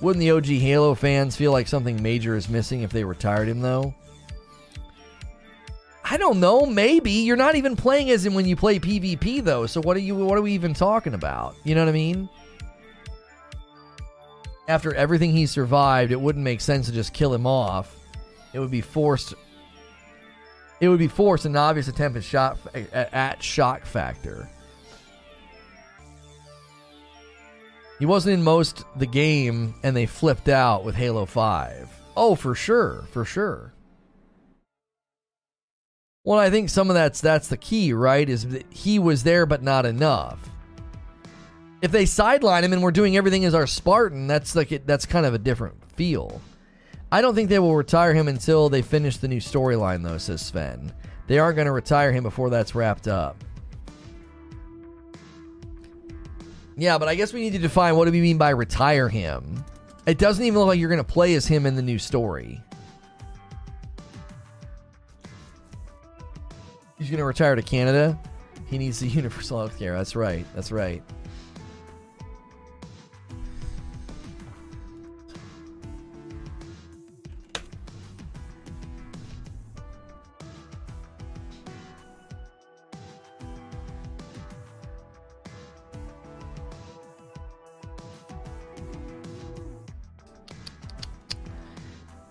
Wouldn't the OG Halo fans feel like something major is missing if they retired him though? I don't know, maybe. You're not even playing as him when you play PvP though, so what are you what are we even talking about? You know what I mean? After everything he survived, it wouldn't make sense to just kill him off it would be forced. It would be forced an obvious attempt at shot at shock factor. He wasn't in most the game, and they flipped out with Halo Five. Oh, for sure, for sure. Well, I think some of that's that's the key, right? Is that he was there, but not enough. If they sideline him and we're doing everything as our Spartan, that's like it, that's kind of a different feel. I don't think they will retire him until they finish the new storyline, though, says Sven. They aren't going to retire him before that's wrapped up. Yeah, but I guess we need to define what do we mean by retire him. It doesn't even look like you're going to play as him in the new story. He's going to retire to Canada. He needs the *laughs* universal health care. That's right. That's right.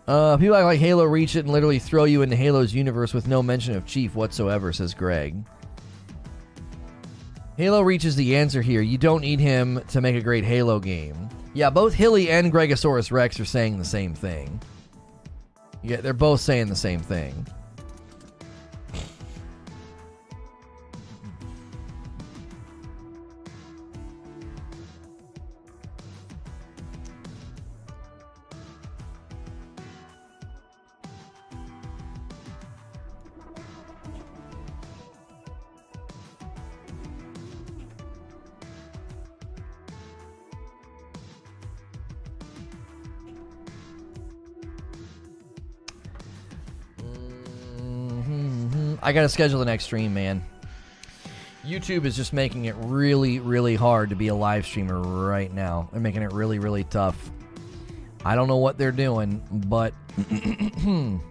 Uh, people act like Halo reach it and literally throw you into Halo's universe with no mention of Chief whatsoever, says Greg. Halo reaches the answer here. You don't need him to make a great Halo game. Yeah, both Hilly and Gregosaurus Rex are saying the same thing. Yeah, they're both saying the same thing. I gotta schedule the next stream, man. YouTube is just making it really, really hard to be a live streamer right now. They're making it really, really tough. I don't know what they're doing, but *clears throat*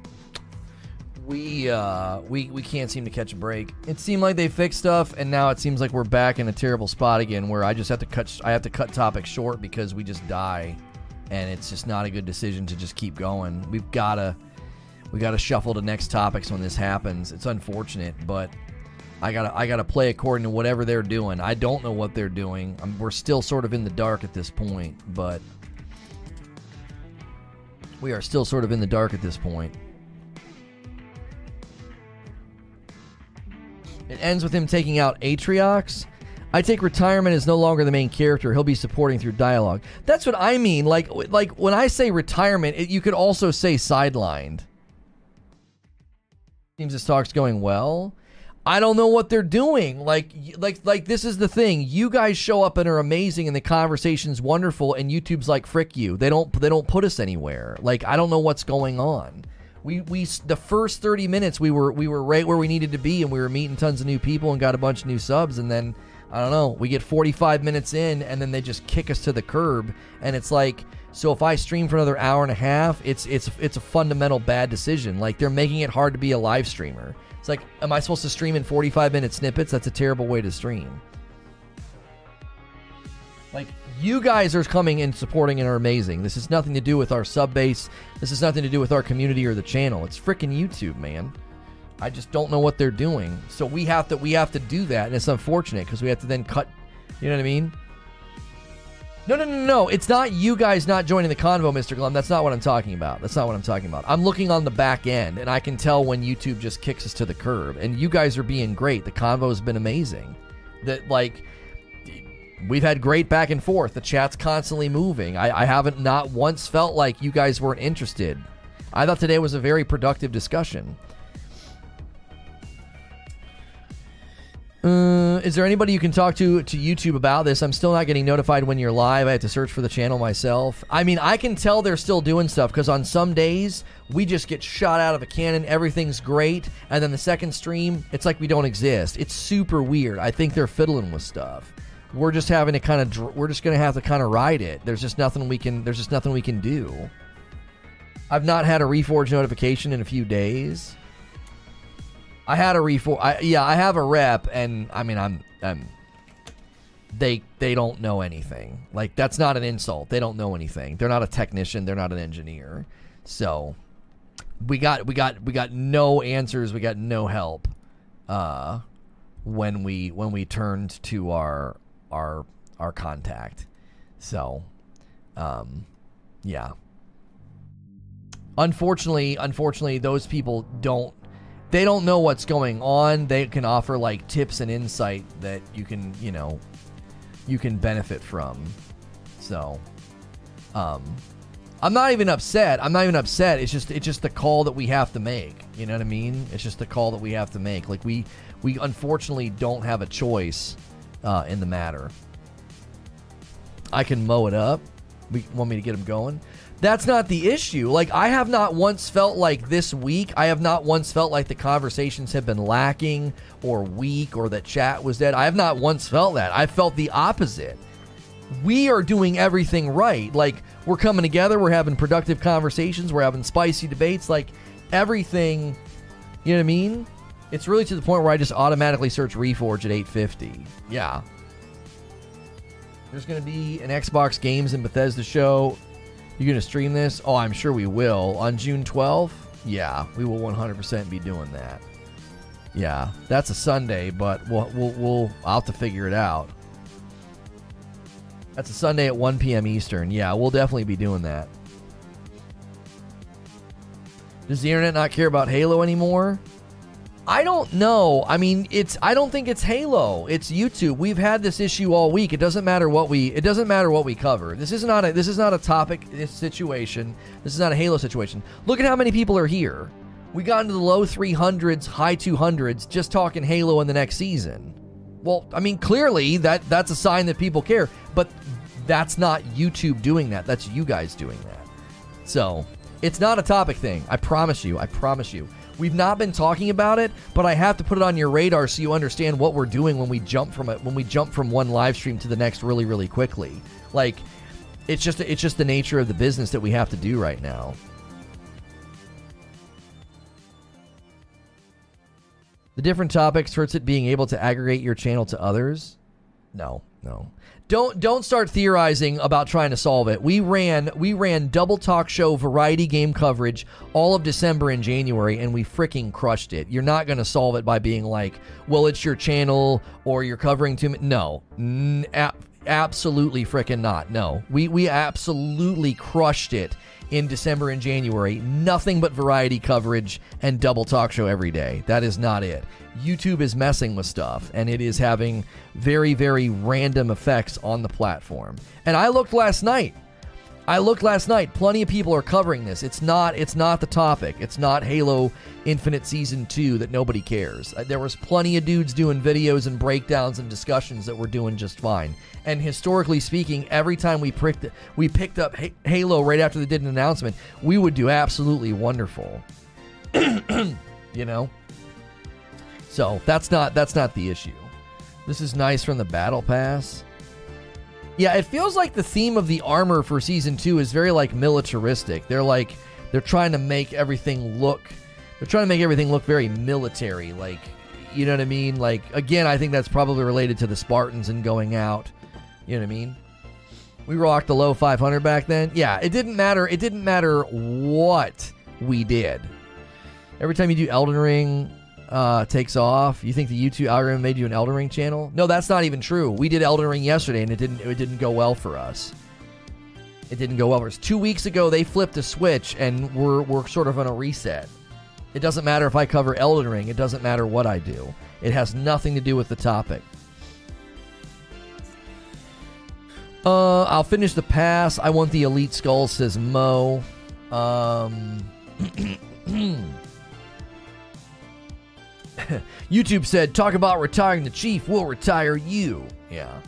we uh, we we can't seem to catch a break. It seemed like they fixed stuff, and now it seems like we're back in a terrible spot again, where I just have to cut. I have to cut topics short because we just die, and it's just not a good decision to just keep going. We've gotta we gotta shuffle to next topics when this happens. It's unfortunate, but I gotta I gotta play according to whatever they're doing. I don't know what they're doing. I'm, we're still sort of in the dark at this point, but we are still sort of in the dark at this point. It ends with him taking out Atriox. I take retirement as no longer the main character. He'll be supporting through dialogue. That's what I mean. Like, like when I say retirement, it, you could also say sidelined. Seems this talk's going well. I don't know what they're doing. Like, like, like this is the thing. You guys show up and are amazing, and the conversation's wonderful, and YouTube's like, frick you. They don't, they don't put us anywhere. Like, I don't know what's going on. We, we, the first thirty minutes, we were, we were right where we needed to be, and we were meeting tons of new people and got a bunch of new subs, and then I don't know. We get 45 minutes in, and then they just kick us to the curb, and it's like, so if I stream for another hour and a half, it's it's it's a fundamental bad decision. Like they're making it hard to be a live streamer. It's like, am I supposed to stream in 45 minute snippets? That's a terrible way to stream. Like, you guys are coming and supporting and are amazing. This has nothing to do with our sub base. This has nothing to do with our community or the channel. It's freaking YouTube, man. I just don't know what they're doing. So we have to we have to do that, and it's unfortunate because we have to then cut. You know what I mean? No, no, no, no. It's not you guys not joining the convo, Mr. Glum. That's not what I'm talking about. That's not what I'm talking about. I'm looking on the back end, and I can tell when YouTube just kicks us to the curb. And you guys are being great. The convo has been amazing. That like we've had great back and forth. The chat's constantly moving. I, I haven't not once felt like you guys weren't interested. I thought today was a very productive discussion. Uh, is there anybody you can talk to to YouTube about this? I'm still not getting notified when you're live. I have to search for the channel myself. I mean, I can tell they're still doing stuff because on some days we just get shot out of a cannon. Everything's great, and then the second stream, it's like we don't exist. It's super weird. I think they're fiddling with stuff. We're just having to kind of. We're just gonna have to kind of ride it. There's just nothing we can. There's just nothing we can do. I've not had a reforge notification in a few days. I had a refor. I, yeah, I have a rep, and I mean, I'm, I'm. They they don't know anything. Like that's not an insult. They don't know anything. They're not a technician. They're not an engineer. So, we got we got we got no answers. We got no help. Uh, when we when we turned to our our our contact. So, um, yeah. Unfortunately, unfortunately, those people don't they don't know what's going on. They can offer like tips and insight that you can, you know, you can benefit from. So, um, I'm not even upset. I'm not even upset. It's just it's just the call that we have to make. You know what I mean? It's just the call that we have to make. Like we we unfortunately don't have a choice uh, in the matter. I can mow it up. We want me to get them going. That's not the issue. Like, I have not once felt like this week, I have not once felt like the conversations have been lacking or weak or that chat was dead. I have not once felt that. I felt the opposite. We are doing everything right. Like, we're coming together, we're having productive conversations, we're having spicy debates. Like, everything, you know what I mean? It's really to the point where I just automatically search Reforge at 850. Yeah. There's going to be an Xbox Games and Bethesda show you're going to stream this? Oh, I'm sure we will. On June 12th? Yeah, we will 100% be doing that. Yeah, that's a Sunday, but we'll, we'll, we'll I'll have to figure it out. That's a Sunday at 1 p.m. Eastern. Yeah, we'll definitely be doing that. Does the internet not care about Halo anymore? I don't know. I mean, it's I don't think it's Halo. It's YouTube. We've had this issue all week. It doesn't matter what we it doesn't matter what we cover. This is not a this is not a topic this situation. This is not a Halo situation. Look at how many people are here. We got into the low 300s, high 200s just talking Halo in the next season. Well, I mean, clearly that that's a sign that people care, but that's not YouTube doing that. That's you guys doing that. So, it's not a topic thing. I promise you. I promise you We've not been talking about it, but I have to put it on your radar so you understand what we're doing when we jump from it when we jump from one live stream to the next really really quickly. Like it's just it's just the nature of the business that we have to do right now. The different topics hurts it being able to aggregate your channel to others. No, no. Don't don't start theorizing about trying to solve it. We ran we ran double talk show variety game coverage all of December and January and we freaking crushed it. You're not going to solve it by being like, "Well, it's your channel or you're covering too much." No. N- absolutely freaking not. No. We we absolutely crushed it in December and January. Nothing but variety coverage and double talk show every day. That is not it. YouTube is messing with stuff and it is having very, very random effects on the platform. And I looked last night. I looked last night. Plenty of people are covering this. It's not. It's not the topic. It's not Halo Infinite Season Two that nobody cares. Uh, There was plenty of dudes doing videos and breakdowns and discussions that were doing just fine. And historically speaking, every time we picked we picked up Ha- Halo right after they did an announcement, we would do absolutely wonderful. *clears throat* you know. So that's not that's not the issue. This is nice from the battle pass. Yeah, it feels like the theme of the armor for season two is very like militaristic. They're like they're trying to make everything look they're trying to make everything look very military. Like you know what I mean? Like again, I think that's probably related to the Spartans and going out. You know what I mean? We rocked the low 500 back then. Yeah, it didn't matter. It didn't matter what we did. Every time you do Elden Ring uh, takes off, you think the YouTube algorithm made you an Elden Ring channel? No, that's not even true. We did Elden Ring yesterday, and it didn't. It didn't go well for us. It didn't go well for us. Two weeks ago, they flipped a switch, and we're we're sort of on a reset. It doesn't matter if I cover Elden Ring. It doesn't matter what I do. It has nothing to do with the topic. Uh, I'll finish the pass. I want the elite skull, says Mo. Um, *clears throat* *clears throat* *coughs* YouTube said, talk about retiring the chief, we'll retire you. Yeah.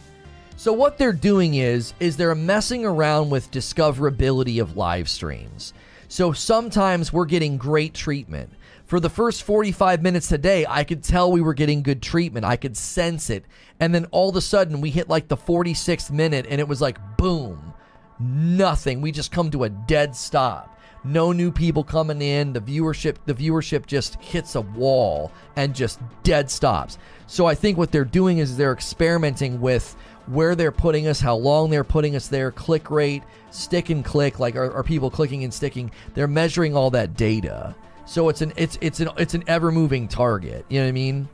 So what they're doing is is they're messing around with discoverability of live streams. So sometimes we're getting great treatment. For the first 45 minutes today, I could tell we were getting good treatment. I could sense it. And then all of a sudden, we hit like the 46th minute and it was like boom. Nothing. We just come to a dead stop no new people coming in. The viewership the viewership just hits a wall and just dead stops. So i think what they're doing is they're experimenting with where they're putting us how long they're putting us there click rate stick and click like are, are people clicking and sticking? They're measuring all that data. So it's an it's it's an it's an ever moving target. You know what i mean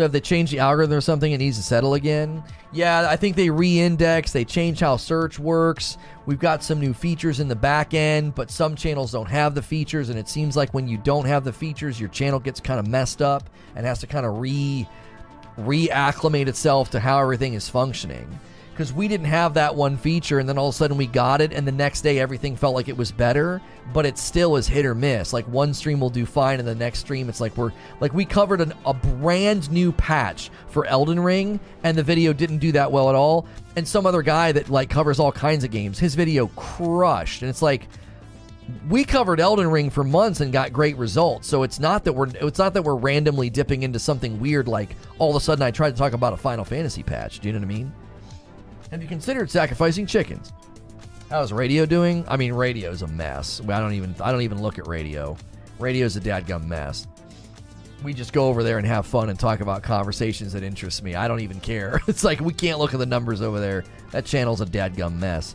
so if they change the algorithm or something, it needs to settle again. Yeah, I think they re-index. They change how search works. We've got some new features in the back end, but some channels don't have the features, and it seems like when you don't have the features, your channel gets kind of messed up and has to kind of re reacclimate itself to how everything is functioning. Because we didn't have that one feature, and then all of a sudden we got it, and the next day everything felt like it was better, but it still is hit or miss. Like one stream will do fine, and the next stream it's like we're like we covered an, a brand new patch for Elden Ring, and the video didn't do that well at all. And some other guy that like covers all kinds of games, his video crushed, and it's like we covered Elden Ring for months and got great results. So it's not that we're it's not that we're randomly dipping into something weird like all of a sudden I tried to talk about a Final Fantasy patch. Do you know what I mean? Have you considered sacrificing chickens? How's radio doing? I mean, radio's a mess. I don't even I don't even look at radio. Radio's a dadgum mess. We just go over there and have fun and talk about conversations that interest me. I don't even care. *laughs* It's like we can't look at the numbers over there. That channel's a dadgum mess.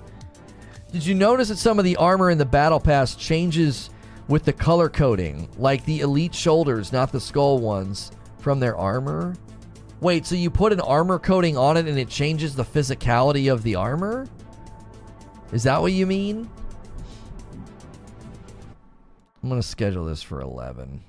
Did you notice that some of the armor in the battle pass changes with the color coding, like the elite shoulders, not the skull ones, from their armor? Wait, so you put an armor coating on it and it changes the physicality of the armor? Is that what you mean? I'm going to schedule this for 11.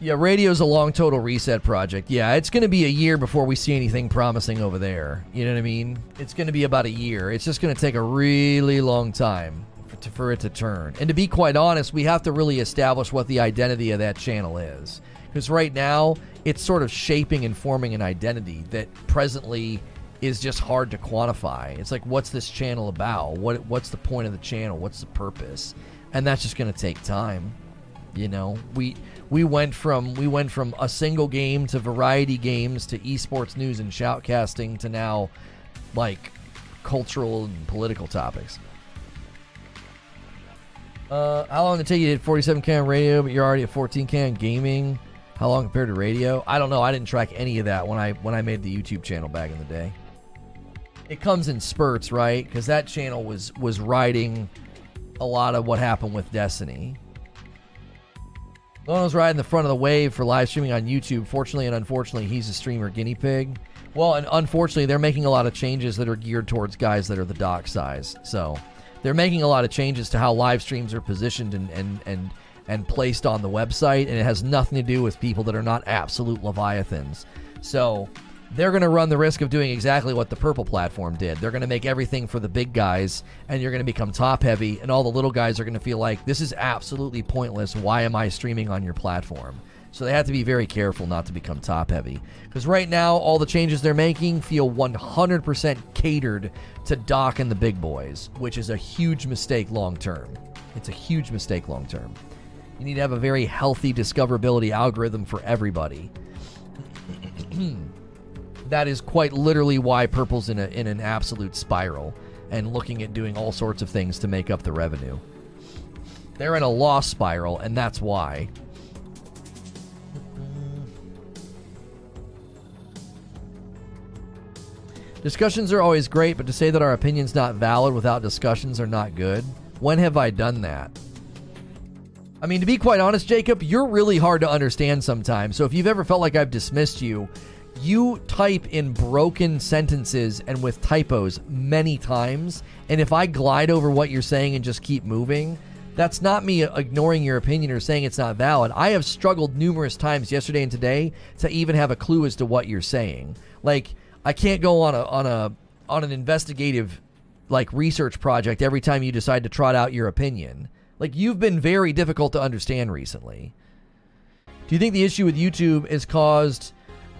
Yeah, radio's a long total reset project. Yeah, it's going to be a year before we see anything promising over there. You know what I mean? It's going to be about a year. It's just going to take a really long time to, for it to turn. And to be quite honest, we have to really establish what the identity of that channel is. Because right now, it's sort of shaping and forming an identity that presently is just hard to quantify. It's like, what's this channel about? What What's the point of the channel? What's the purpose? And that's just going to take time. You know, we we went from we went from a single game to variety games to esports news and shoutcasting to now like cultural and political topics. Uh, how long did it take you to hit 47 can radio, but you're already at 14 can gaming? How long compared to radio? I don't know. I didn't track any of that when I when I made the YouTube channel back in the day. It comes in spurts, right? Because that channel was was riding a lot of what happened with Destiny. Lono's riding the front of the wave for live streaming on YouTube. Fortunately and unfortunately, he's a streamer guinea pig. Well, and unfortunately, they're making a lot of changes that are geared towards guys that are the Doc size. So they're making a lot of changes to how live streams are positioned and, and, and, and placed on the website, and it has nothing to do with people that are not absolute leviathans. So they're going to run the risk of doing exactly what the purple platform did. They're going to make everything for the big guys, and you're going to become top heavy, and all the little guys are going to feel like this is absolutely pointless. Why am I streaming on your platform? So they have to be very careful not to become top heavy. Because right now, all the changes they're making feel 100% catered to Doc and the big boys, which is a huge mistake long term. It's a huge mistake long term. You need to have a very healthy discoverability algorithm for everybody. *clears throat* that is quite literally why Purple's in, a, in an absolute spiral and looking at doing all sorts of things to make up the revenue. They're in a loss spiral, and that's why. Discussions are always great, but to say that our opinion's not valid without discussions are not good. When have I done that? I mean, to be quite honest, Jacob, you're really hard to understand sometimes. So if you've ever felt like I've dismissed you, you type in broken sentences and with typos many times. And if I glide over what you're saying and just keep moving, that's not me ignoring your opinion or saying it's not valid. I have struggled numerous times yesterday and today to even have a clue as to what you're saying. Like, I can't go on a on a on an investigative like research project every time you decide to trot out your opinion. Like you've been very difficult to understand recently. Do you think the issue with YouTube is caused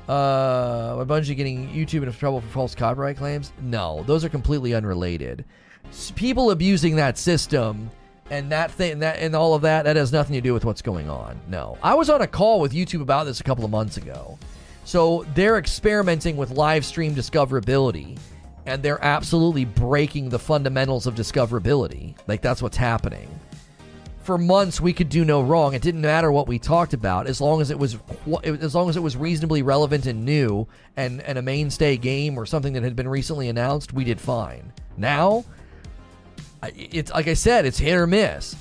uh, a Bungie getting YouTube into trouble for false copyright claims? No, those are completely unrelated. people abusing that system and that thing that and all of that that has nothing to do with what's going on. No, I was on a call with YouTube about this a couple of months ago. So they're experimenting with live stream discoverability and they're absolutely breaking the fundamentals of discoverability. Like that's what's happening for months we could do no wrong. It didn't matter what we talked about as long as it was as long as it was reasonably relevant and new and and a mainstay game or something that had been recently announced, we did fine. Now, it's like I said, it's hit or miss.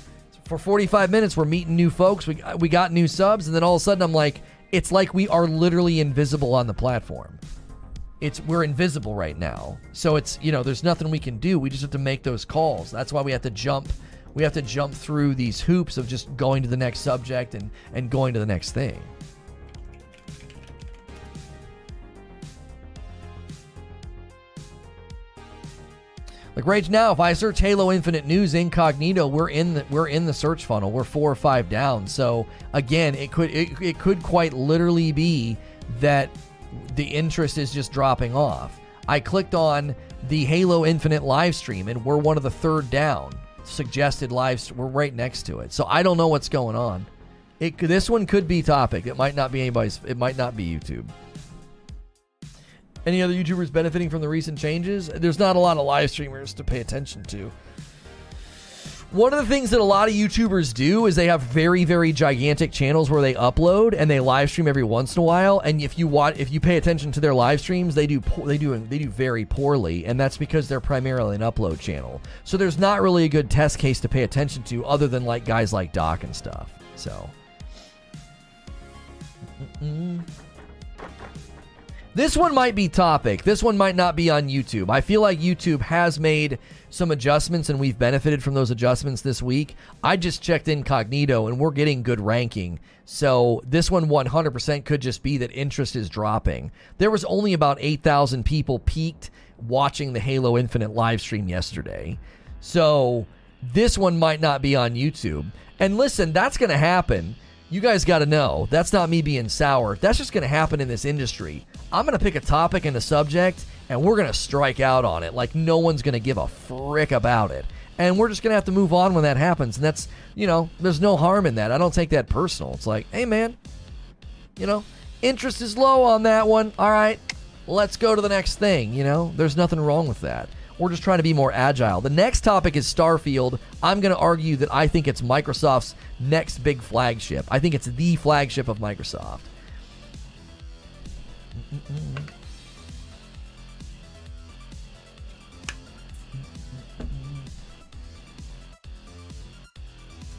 For 45 minutes we're meeting new folks, we we got new subs and then all of a sudden I'm like it's like we are literally invisible on the platform. It's we're invisible right now. So it's, you know, there's nothing we can do. We just have to make those calls. That's why we have to jump we have to jump through these hoops of just going to the next subject and, and going to the next thing. Like right now, if I search Halo Infinite News incognito, we're in the we're in the search funnel. We're four or five down. So again, it could it, it could quite literally be that the interest is just dropping off. I clicked on the Halo Infinite live stream and we're one of the third down suggested lives. We're right next to it, so I don't know what's going on. It this one could be topic. It might not be anybody's. It might not be YouTube. Any other YouTubers benefiting from the recent changes? There's not a lot of live streamers to pay attention to. One of the things that a lot of YouTubers do is they have very, very gigantic channels where they upload and they live stream every once in a while. And if you watch, if you pay attention to their live streams, they do they do they do very poorly, and that's because they're primarily an upload channel. So there's not really a good test case to pay attention to, other than like guys like Doc and stuff. So. Mm-mm. This one might be topic. This one might not be on YouTube. I feel like YouTube has made some adjustments and we've benefited from those adjustments this week. I just checked incognito and we're getting good ranking. So this one 100% could just be that interest is dropping. There was only about 8,000 people peaked watching the Halo Infinite live stream yesterday. So This one might not be on YouTube. And listen, that's going to happen. You guys got to know that's not me being sour. That's just going to happen in this industry. I'm going to pick a topic and a subject, and we're going to strike out on it like no one's going to give a frick about it. And we're just going to have to move on when that happens. And that's, you know, there's no harm in that. I don't take that personal. It's like, hey, man, you know, interest is low on that one. All right, let's go to the next thing. You know, there's nothing wrong with that. We're just trying to be more agile. The next topic is Starfield. I'm going to argue that I think it's Microsoft's next big flagship. I think it's the flagship of Microsoft.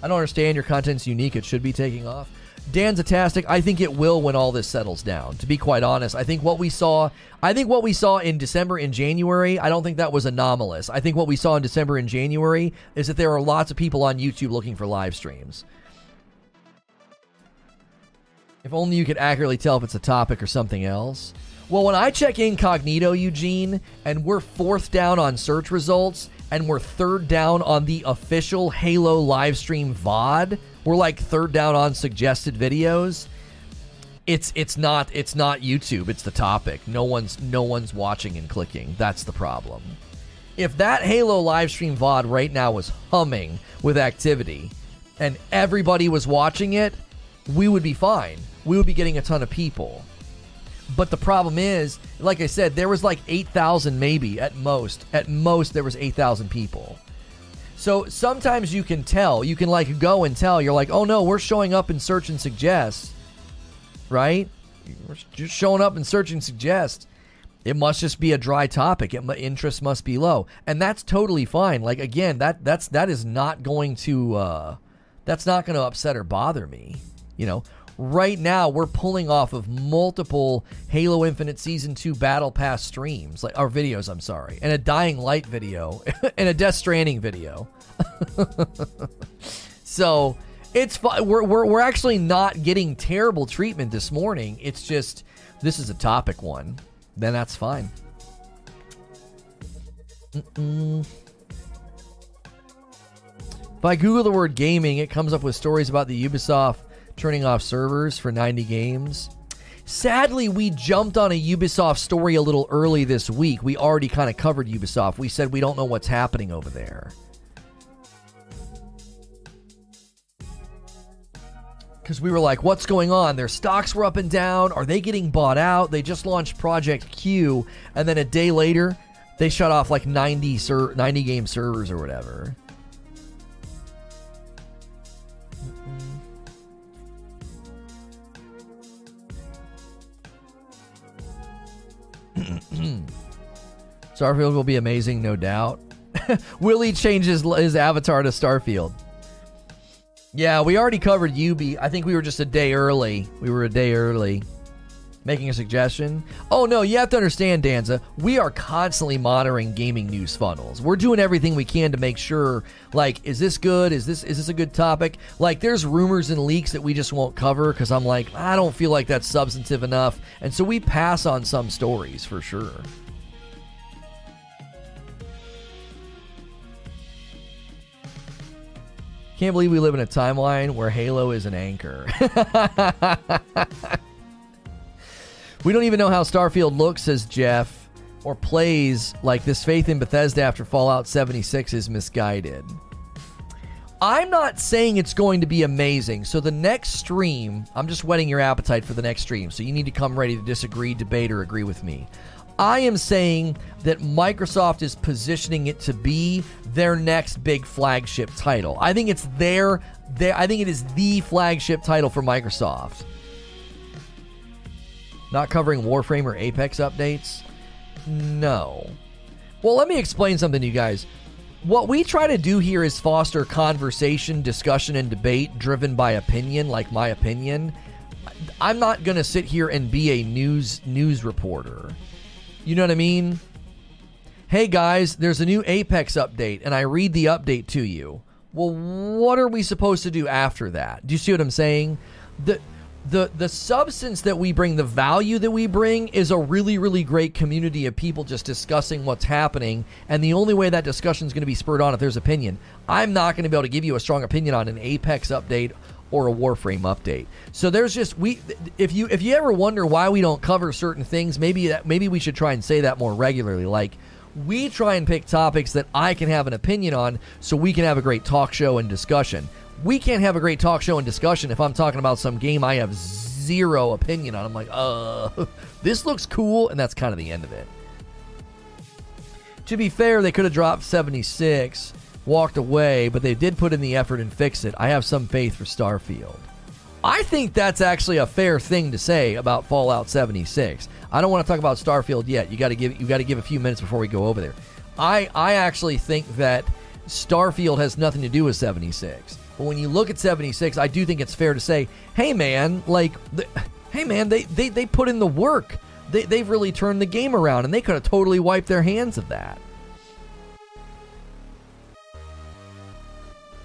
I don't understand. Your content's unique. It should be taking off. Dan's Atastic, I think it will when all this settles down. To be quite honest, I think what we saw, I think what we saw in December and January, I don't think that was anomalous. I think what we saw in December and January is that there are lots of people on YouTube looking for live streams. If only you could accurately tell if it's a topic or something else. Well, when I check incognito, Eugene, and we're fourth down on search results, and we're third down on the official Halo livestream VOD, we're like third down on suggested videos. It's it's not it's not YouTube. It's the topic. No one's no one's watching and clicking. That's the problem. If that Halo live stream VOD right now was humming with activity and everybody was watching it, we would be fine. We would be getting a ton of people. But the problem is, like I said, there was like 8,000 maybe at most. At most there was 8,000 people. So sometimes you can tell, you can like go and tell, you're like, oh no, we're showing up in search and suggest, right? We're just showing up in search and suggest. It must just be a dry topic. It, interest must be low, and that's totally fine. Like again, that that's that is not going to uh, that's not going to upset or bother me. You know, right now we're pulling off of multiple Halo Infinite Season 2 Battle Pass streams, like our videos, I'm sorry, and a Dying Light video *laughs* and a Death Stranding video. *laughs* so it's fine. We're, we're, we're actually not getting terrible treatment this morning. It's just this is a topic one. Then that's fine. Mm-mm. If I Google the word gaming, it comes up with stories about the Ubisoft turning off servers for 90 games. Sadly, we jumped on a Ubisoft story a little early this week. We already kind of covered Ubisoft. We said we don't know what's happening over there. Because we were like, what's going on? Their stocks were up and down. Are they getting bought out? They just launched Project Q, and then a day later, they shut off like 90, ser- 90 game servers or whatever. Mm. Starfield will be amazing, no doubt. *laughs* will he change his, his avatar to Starfield? Yeah, we already covered Ubi. I think we were just a day early. We were a day early making a suggestion. Oh no, you have to understand, Danza. We are constantly monitoring gaming news funnels. We're doing everything we can to make sure, like, is this good? Is this is this a good topic? Like, there's rumors and leaks that we just won't cover because I'm like, I don't feel like that's substantive enough, and so we pass on some stories for sure. Can't believe we live in a timeline where Halo is an anchor. *laughs* We don't even know how Starfield looks, says Jeff, or plays like this faith in Bethesda after Fallout 76 is misguided. I'm not saying it's going to be amazing. So the next stream, I'm just whetting your appetite for the next stream. So you need to come ready to disagree, debate, or agree with me. I am saying that Microsoft is positioning it to be their next big flagship title. I think it's their, their I think it is the flagship title for Microsoft. Not covering Warframe or Apex updates? No. Well, let me explain something to you guys. What we try to do here is foster conversation, discussion, and debate driven by opinion, like my opinion. I'm not going to sit here and be a news news reporter. You know what I mean? Hey guys, there's a new Apex update, and I read the update to you. Well, what are we supposed to do after that? Do you see what I'm saying? The the the substance that we bring, the value that we bring, is a really really great community of people just discussing what's happening. And the only way that discussion is going to be spurred on if there's opinion. I'm not going to be able to give you a strong opinion on an Apex update or a Warframe update. So there's just we if you if you ever wonder why we don't cover certain things, maybe that maybe we should try and say that more regularly. Like we try and pick topics that I can have an opinion on so we can have a great talk show and discussion. We can't have a great talk show and discussion if I'm talking about some game I have zero opinion on. I'm like, uh, *laughs* this looks cool, and that's kind of the end of it. To be fair, they could have dropped 76 walked away, but they did put in the effort and fix it. I have some faith for Starfield. I think that's actually a fair thing to say about Fallout 76. I don't want to talk about Starfield yet. You got to give you got to give a few minutes before we go over there. I I actually think that Starfield has nothing to do with 76. But when you look at 76, I do think it's fair to say, "Hey man, like the, hey man, they they they put in the work. They they've really turned the game around and they could have totally wiped their hands of that."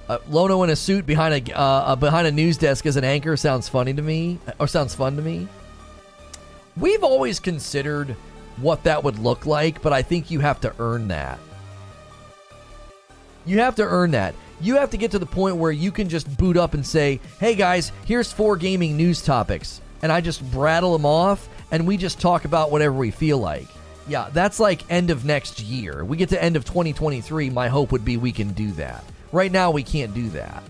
Uh, Lono in a suit behind a uh, uh, behind a news desk as an anchor sounds funny to me, or sounds fun to me. We've always considered what that would look like, but I think you have to earn that. You have to earn that. You have to get to the point where you can just boot up and say, "Hey guys, here's four gaming news topics," and I just brattle them off, and we just talk about whatever we feel like. Yeah, that's like end of next year. We get to end of 2023. My hope would be we can do that. Right now, we can't do that.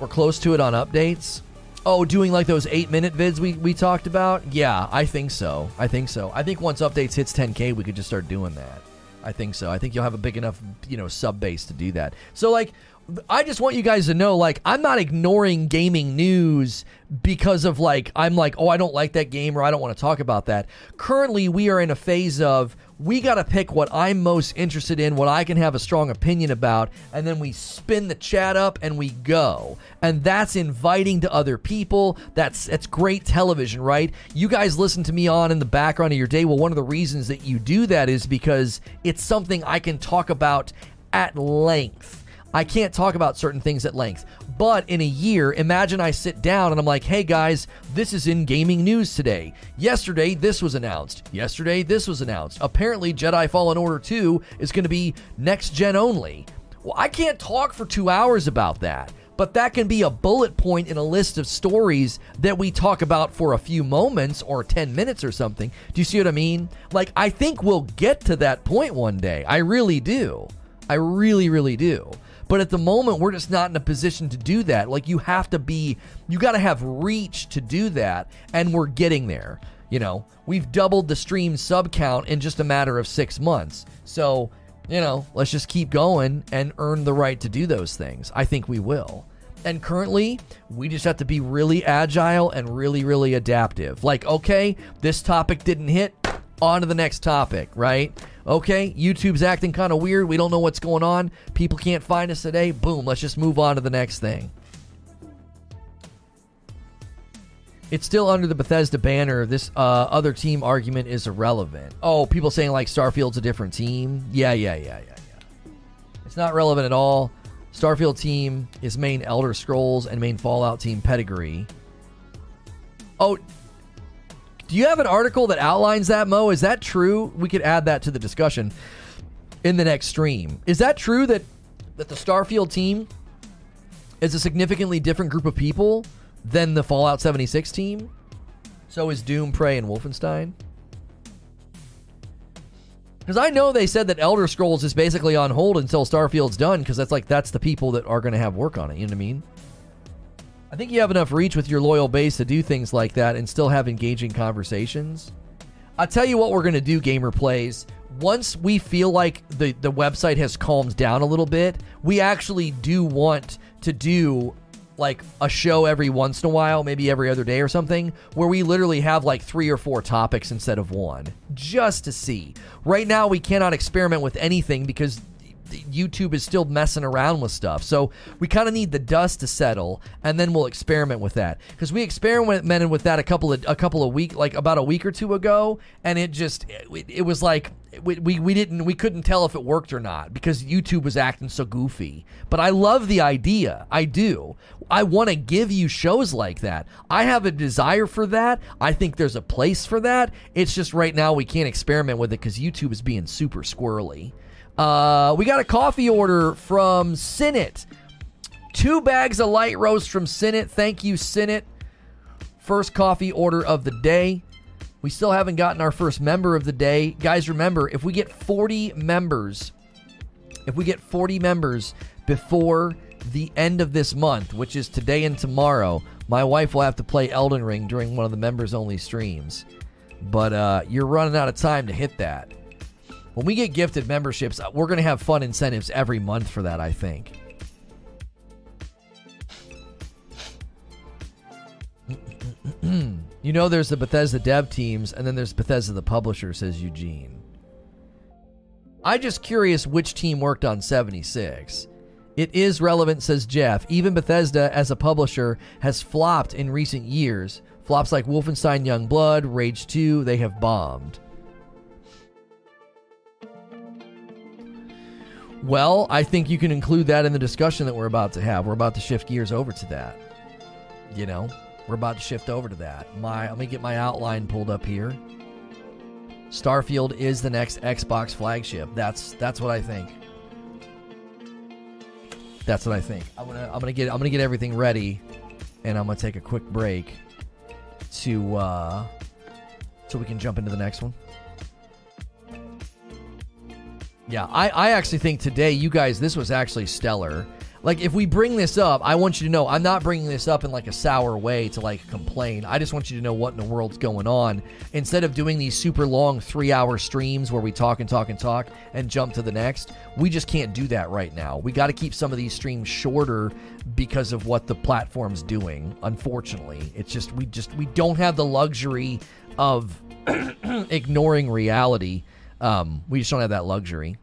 We're close to it on updates. Oh, doing like those eight minute vids we, we talked about? Yeah, I think so. I think so. I think once updates hits 10K, we could just start doing that. I think so. I think you'll have a big enough, you know, sub base to do that. So, like, I just want you guys to know, like, I'm not ignoring gaming news because of like, I'm like, oh, I don't like that game or I don't want to talk about that. Currently, we are in a phase of we got to pick what I'm most interested in, what I can have a strong opinion about, and then we spin the chat up and we go. And that's inviting to other people. That's that's great television, right? You guys listen to me on in the background of your day. Well, one of the reasons that you do that is because it's something I can talk about at length I can't talk about certain things at length. But in a year, imagine I sit down and I'm like, hey guys, this is in gaming news today. Yesterday, this was announced. Yesterday, this was announced. Apparently, Jedi Fallen Order 2 is going to be next gen only. Well, I can't talk for two hours about that, but that can be a bullet point in a list of stories that we talk about for a few moments or 10 minutes or something. Do you see what I mean? Like, I think we'll get to that point one day. I really do. I really, really do. But at the moment, we're just not in a position to do that. Like, you have to be, you got to have reach to do that. And we're getting there. You know, we've doubled the stream sub count in just a matter of six months. So, you know, let's just keep going and earn the right to do those things. I think we will. And currently, we just have to be really agile and really, really adaptive. Like, okay, this topic didn't hit, on to the next topic, right? Okay, YouTube's acting kind of weird. We don't know what's going on. People can't find us today. Boom, let's just move on to the next thing. It's still under the Bethesda banner. This uh, other team argument is irrelevant. Oh, people saying like Starfield's a different team. Yeah, yeah, yeah, yeah, yeah. It's not relevant at all. Starfield team is main Elder Scrolls and main Fallout team pedigree. Oh, do you have an article that outlines that, Mo? Is that true? We could add that to the discussion in the next stream. Is that true that that the Starfield team is a significantly different group of people than the Fallout 76 team? So is Doom, Prey, and Wolfenstein? Because I know they said that Elder Scrolls is basically on hold until Starfield's done, because that's like that's the people that are going to have work on it. You know what I mean? I think you have enough reach with your loyal base to do things like that and still have engaging conversations. I'll tell you what we're going to do, Gamer Plays. Once we feel like the, the website has calmed down a little bit, we actually do want to do like a show every once in a while, maybe every other day or something, where we literally have like three or four topics instead of one, just to see. Right now, we cannot experiment with anything because YouTube is still messing around with stuff. So we kind of need the dust to settle, and then we'll experiment with that. Because we experimented with that a couple of a couple of week, like about a week or two ago, and it just it, it was like we, we, we didn't we couldn't tell if it worked or not because YouTube was acting so goofy. But I love the idea. I do. I want to give you shows like that. I have a desire for that. I think there's a place for that. It's just right now we can't experiment with it because YouTube is being super squirrely. Uh, we got a coffee order from Sinnit. Two bags of light roast from Sinnit. Thank you, Sinnit. First coffee order of the day. We still haven't gotten our first member of the day. Guys, remember, if we get 40 members, if we get 40 members before the end of this month, which is today and tomorrow, my wife will have to play Elden Ring during one of the members only streams. But uh, you're running out of time to hit that. When we get gifted memberships, uh, we're going to have fun incentives every month for that, I think. *clears throat* you know, there's the Bethesda dev teams, and then there's Bethesda the publisher, says Eugene. I'm just curious which team worked on 76. It is relevant, says Jeff. Even Bethesda, as a publisher, has flopped in recent years. Flops like Wolfenstein Youngblood, Rage 2, they have bombed. Well, I think you can include that in the discussion that we're about to have. We're about to shift gears over to that. You know, we're about to shift over to that. My let me get my outline pulled up here. Starfield is the next Xbox flagship. That's that's what I think. That's what I think. I'm gonna I'm gonna get I'm gonna get everything ready, and I'm gonna take a quick break to uh, so we can jump into the next one. Yeah, I, I actually think today, you guys, this was actually stellar. Like, if we bring this up, I want you to know I'm not bringing this up in like a sour way to like complain. I just want you to know what in the world's going on. Instead of doing these super long three hour streams where we talk and talk and talk and jump to the next, we just can't do that right now. We got to keep some of these streams shorter because of what the platform's doing. Unfortunately, it's just, we just, we don't have the luxury of *clears throat* ignoring reality um, we just don't have that luxury.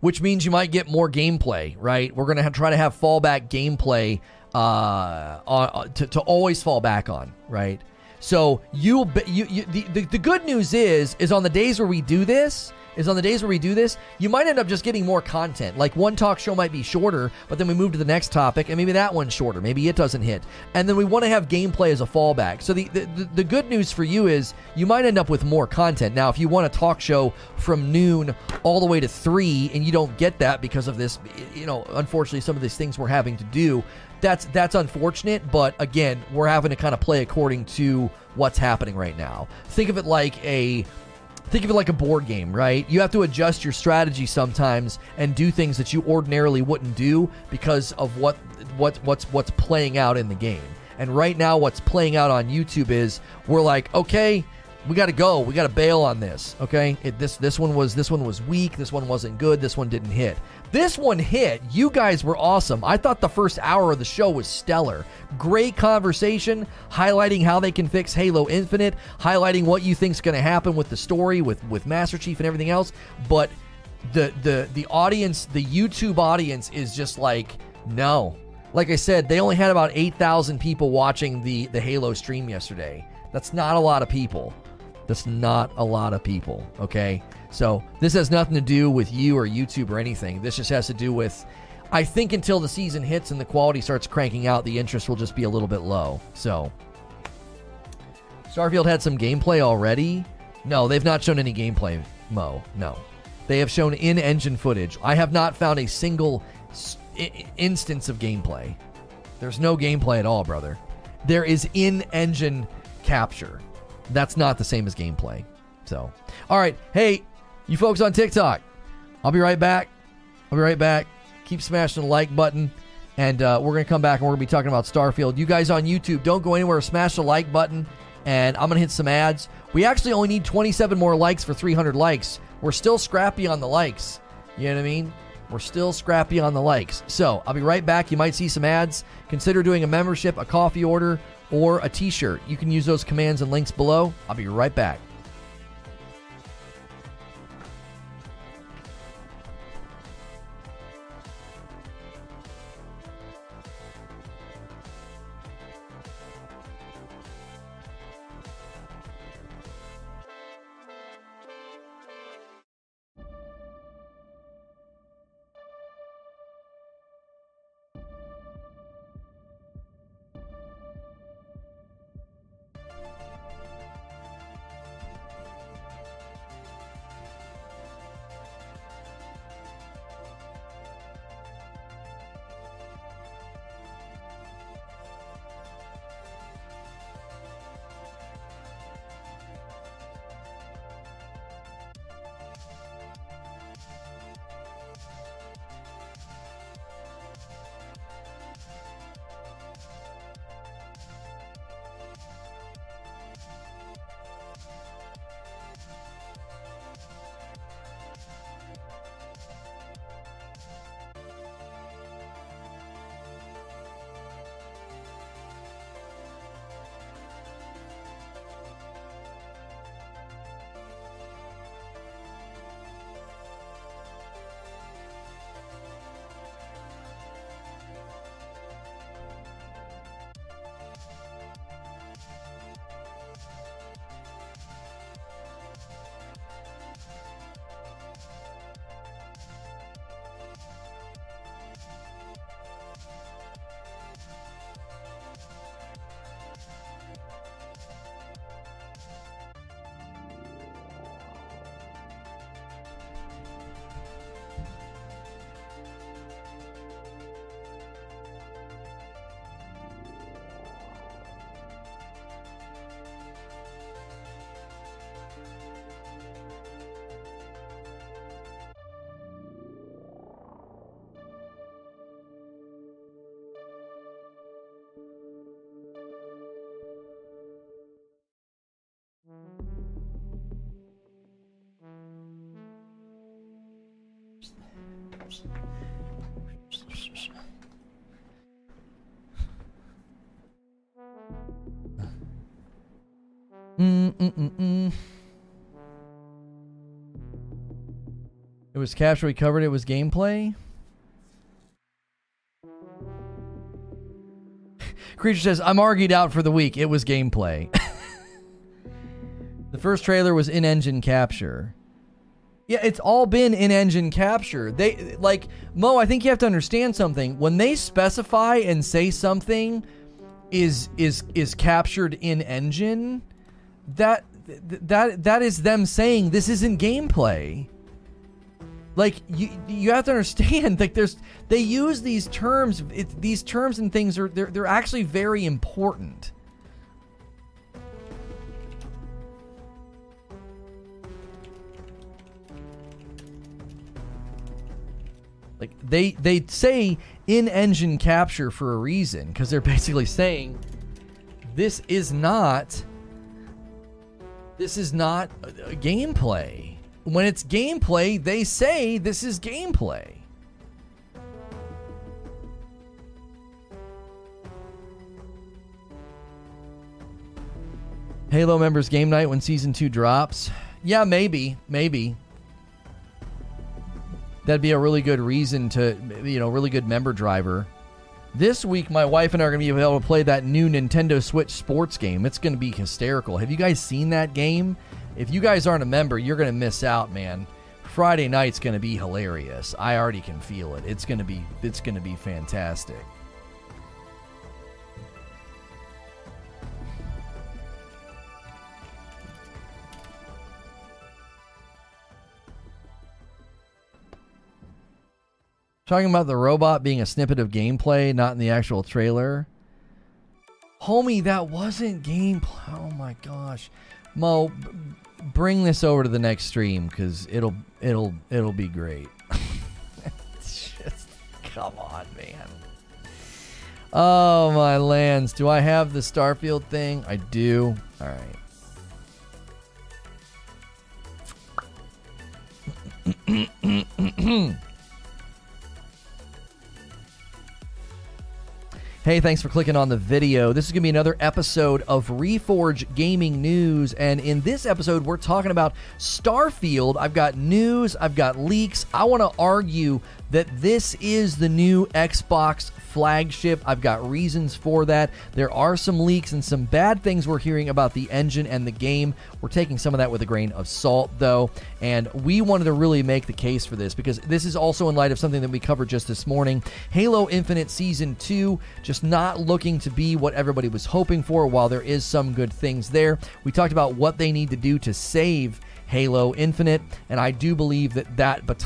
Which means you might get more gameplay, right? We're going to try to have fallback gameplay uh, on, to, to always fall back on, right? So you'll you, you the, the, the good news is, is on the days where we do this, is on the days where we do this, you might end up just getting more content. Like one talk show might be shorter, but then we move to the next topic, and maybe that one's shorter. Maybe it doesn't hit. And then we want to have gameplay as a fallback. So the, the, the good news for you is you might end up with more content. Now, if you want a talk show from noon all the way to three, and you don't get that because of this, you know, unfortunately, some of these things we're having to do, that's that's unfortunate but again we're having to kind of play according to what's happening right now think of it like a think of it like a board game, right? You have to adjust your strategy sometimes and do things that you ordinarily wouldn't do because of what what what's what's playing out in the game. And right now what's playing out on YouTube is we're like, okay, we got to go. We got to bail on this. Okay, it, this this one was this one was weak. This one wasn't good. This one didn't hit. This one hit. You guys were awesome. I thought the first hour of the show was stellar. Great conversation, highlighting how they can fix Halo Infinite, highlighting what you think's going to happen with the story, with with Master Chief and everything else. But the the the audience, the YouTube audience, is just like no. Like I said, they only had about eight thousand people watching the the Halo stream yesterday. That's not a lot of people. That's not a lot of people. Okay. So this has nothing to do with you or YouTube or anything. This just has to do with, I think until the season hits and the quality starts cranking out, the interest will just be a little bit low. So Starfield had some gameplay already. No, they've not shown any gameplay, Mo. No. They have shown in engine footage. I have not found a single instance of gameplay. There's no gameplay at all, brother. There is in engine capture. That's not the same as gameplay. So, all right. Hey, you folks on TikTok, I'll be right back. I'll be right back. Keep smashing the like button. And uh, we're going to come back and we're going to be talking about Starfield. You guys on YouTube, don't go anywhere. Smash the like button. And I'm going to hit some ads. We actually only need 27 more likes for 300 likes. We're still scrappy on the likes. You know what I mean? We're still scrappy on the likes. So I'll be right back. You might see some ads. Consider doing a membership, a coffee order, or a t shirt. You can use those commands and links below. I'll be right back. Mm-mm-mm-mm. It was capture. We covered it was gameplay. Creature says, I'm argued out for the week. It was gameplay. *laughs* the first trailer was in engine capture. Yeah, it's all been in engine capture. They like Mo, I think you have to understand something. When they specify and say something is is is captured in engine, that that that is them saying this isn't gameplay. Like you you have to understand *laughs* like there's they use these terms it, these terms and things are they're they're actually very important. They they say in engine capture for a reason because they're *laughs* basically saying this is not this is not a, a gameplay. When it's gameplay, they say this is gameplay. Halo members game night when season 2 drops. Yeah, maybe, maybe that'd be a really good reason to, you know, really good member driver. This week, my wife and I are going to be able to play that new Nintendo Switch sports game. It's going to be hysterical. Have you guys seen that game? If you guys aren't a member, you're going to miss out, man. Friday night's going to be hilarious. I already can feel it. It's going to be it's going to be fantastic. Talking about the robot being a snippet of gameplay, not in the actual trailer. Homie, that wasn't gameplay. Oh my gosh. Mo, b- bring this over to the next stream cuz it'll it'll it'll be great. *laughs* Just come on, man. Oh, my lands. Do I have the Starfield thing? I do. All right. *clears throat* Hey, thanks for clicking on the video. This is going to be another episode of Reforge Gaming News. And in this episode, we're talking about Starfield. I've got news, I've got leaks. I want to argue that this is the new Xbox flagship. I've got reasons for that. There are some leaks and some bad things we're hearing about the engine and the game. We're taking some of that with a grain of salt, though. And we wanted to really make the case for this because this is also in light of something that we covered just this morning Halo Infinite Season 2, just not looking to be what everybody was hoping for, while there is some good things there. We talked about what they need to do to save Halo Infinite, and I do believe that that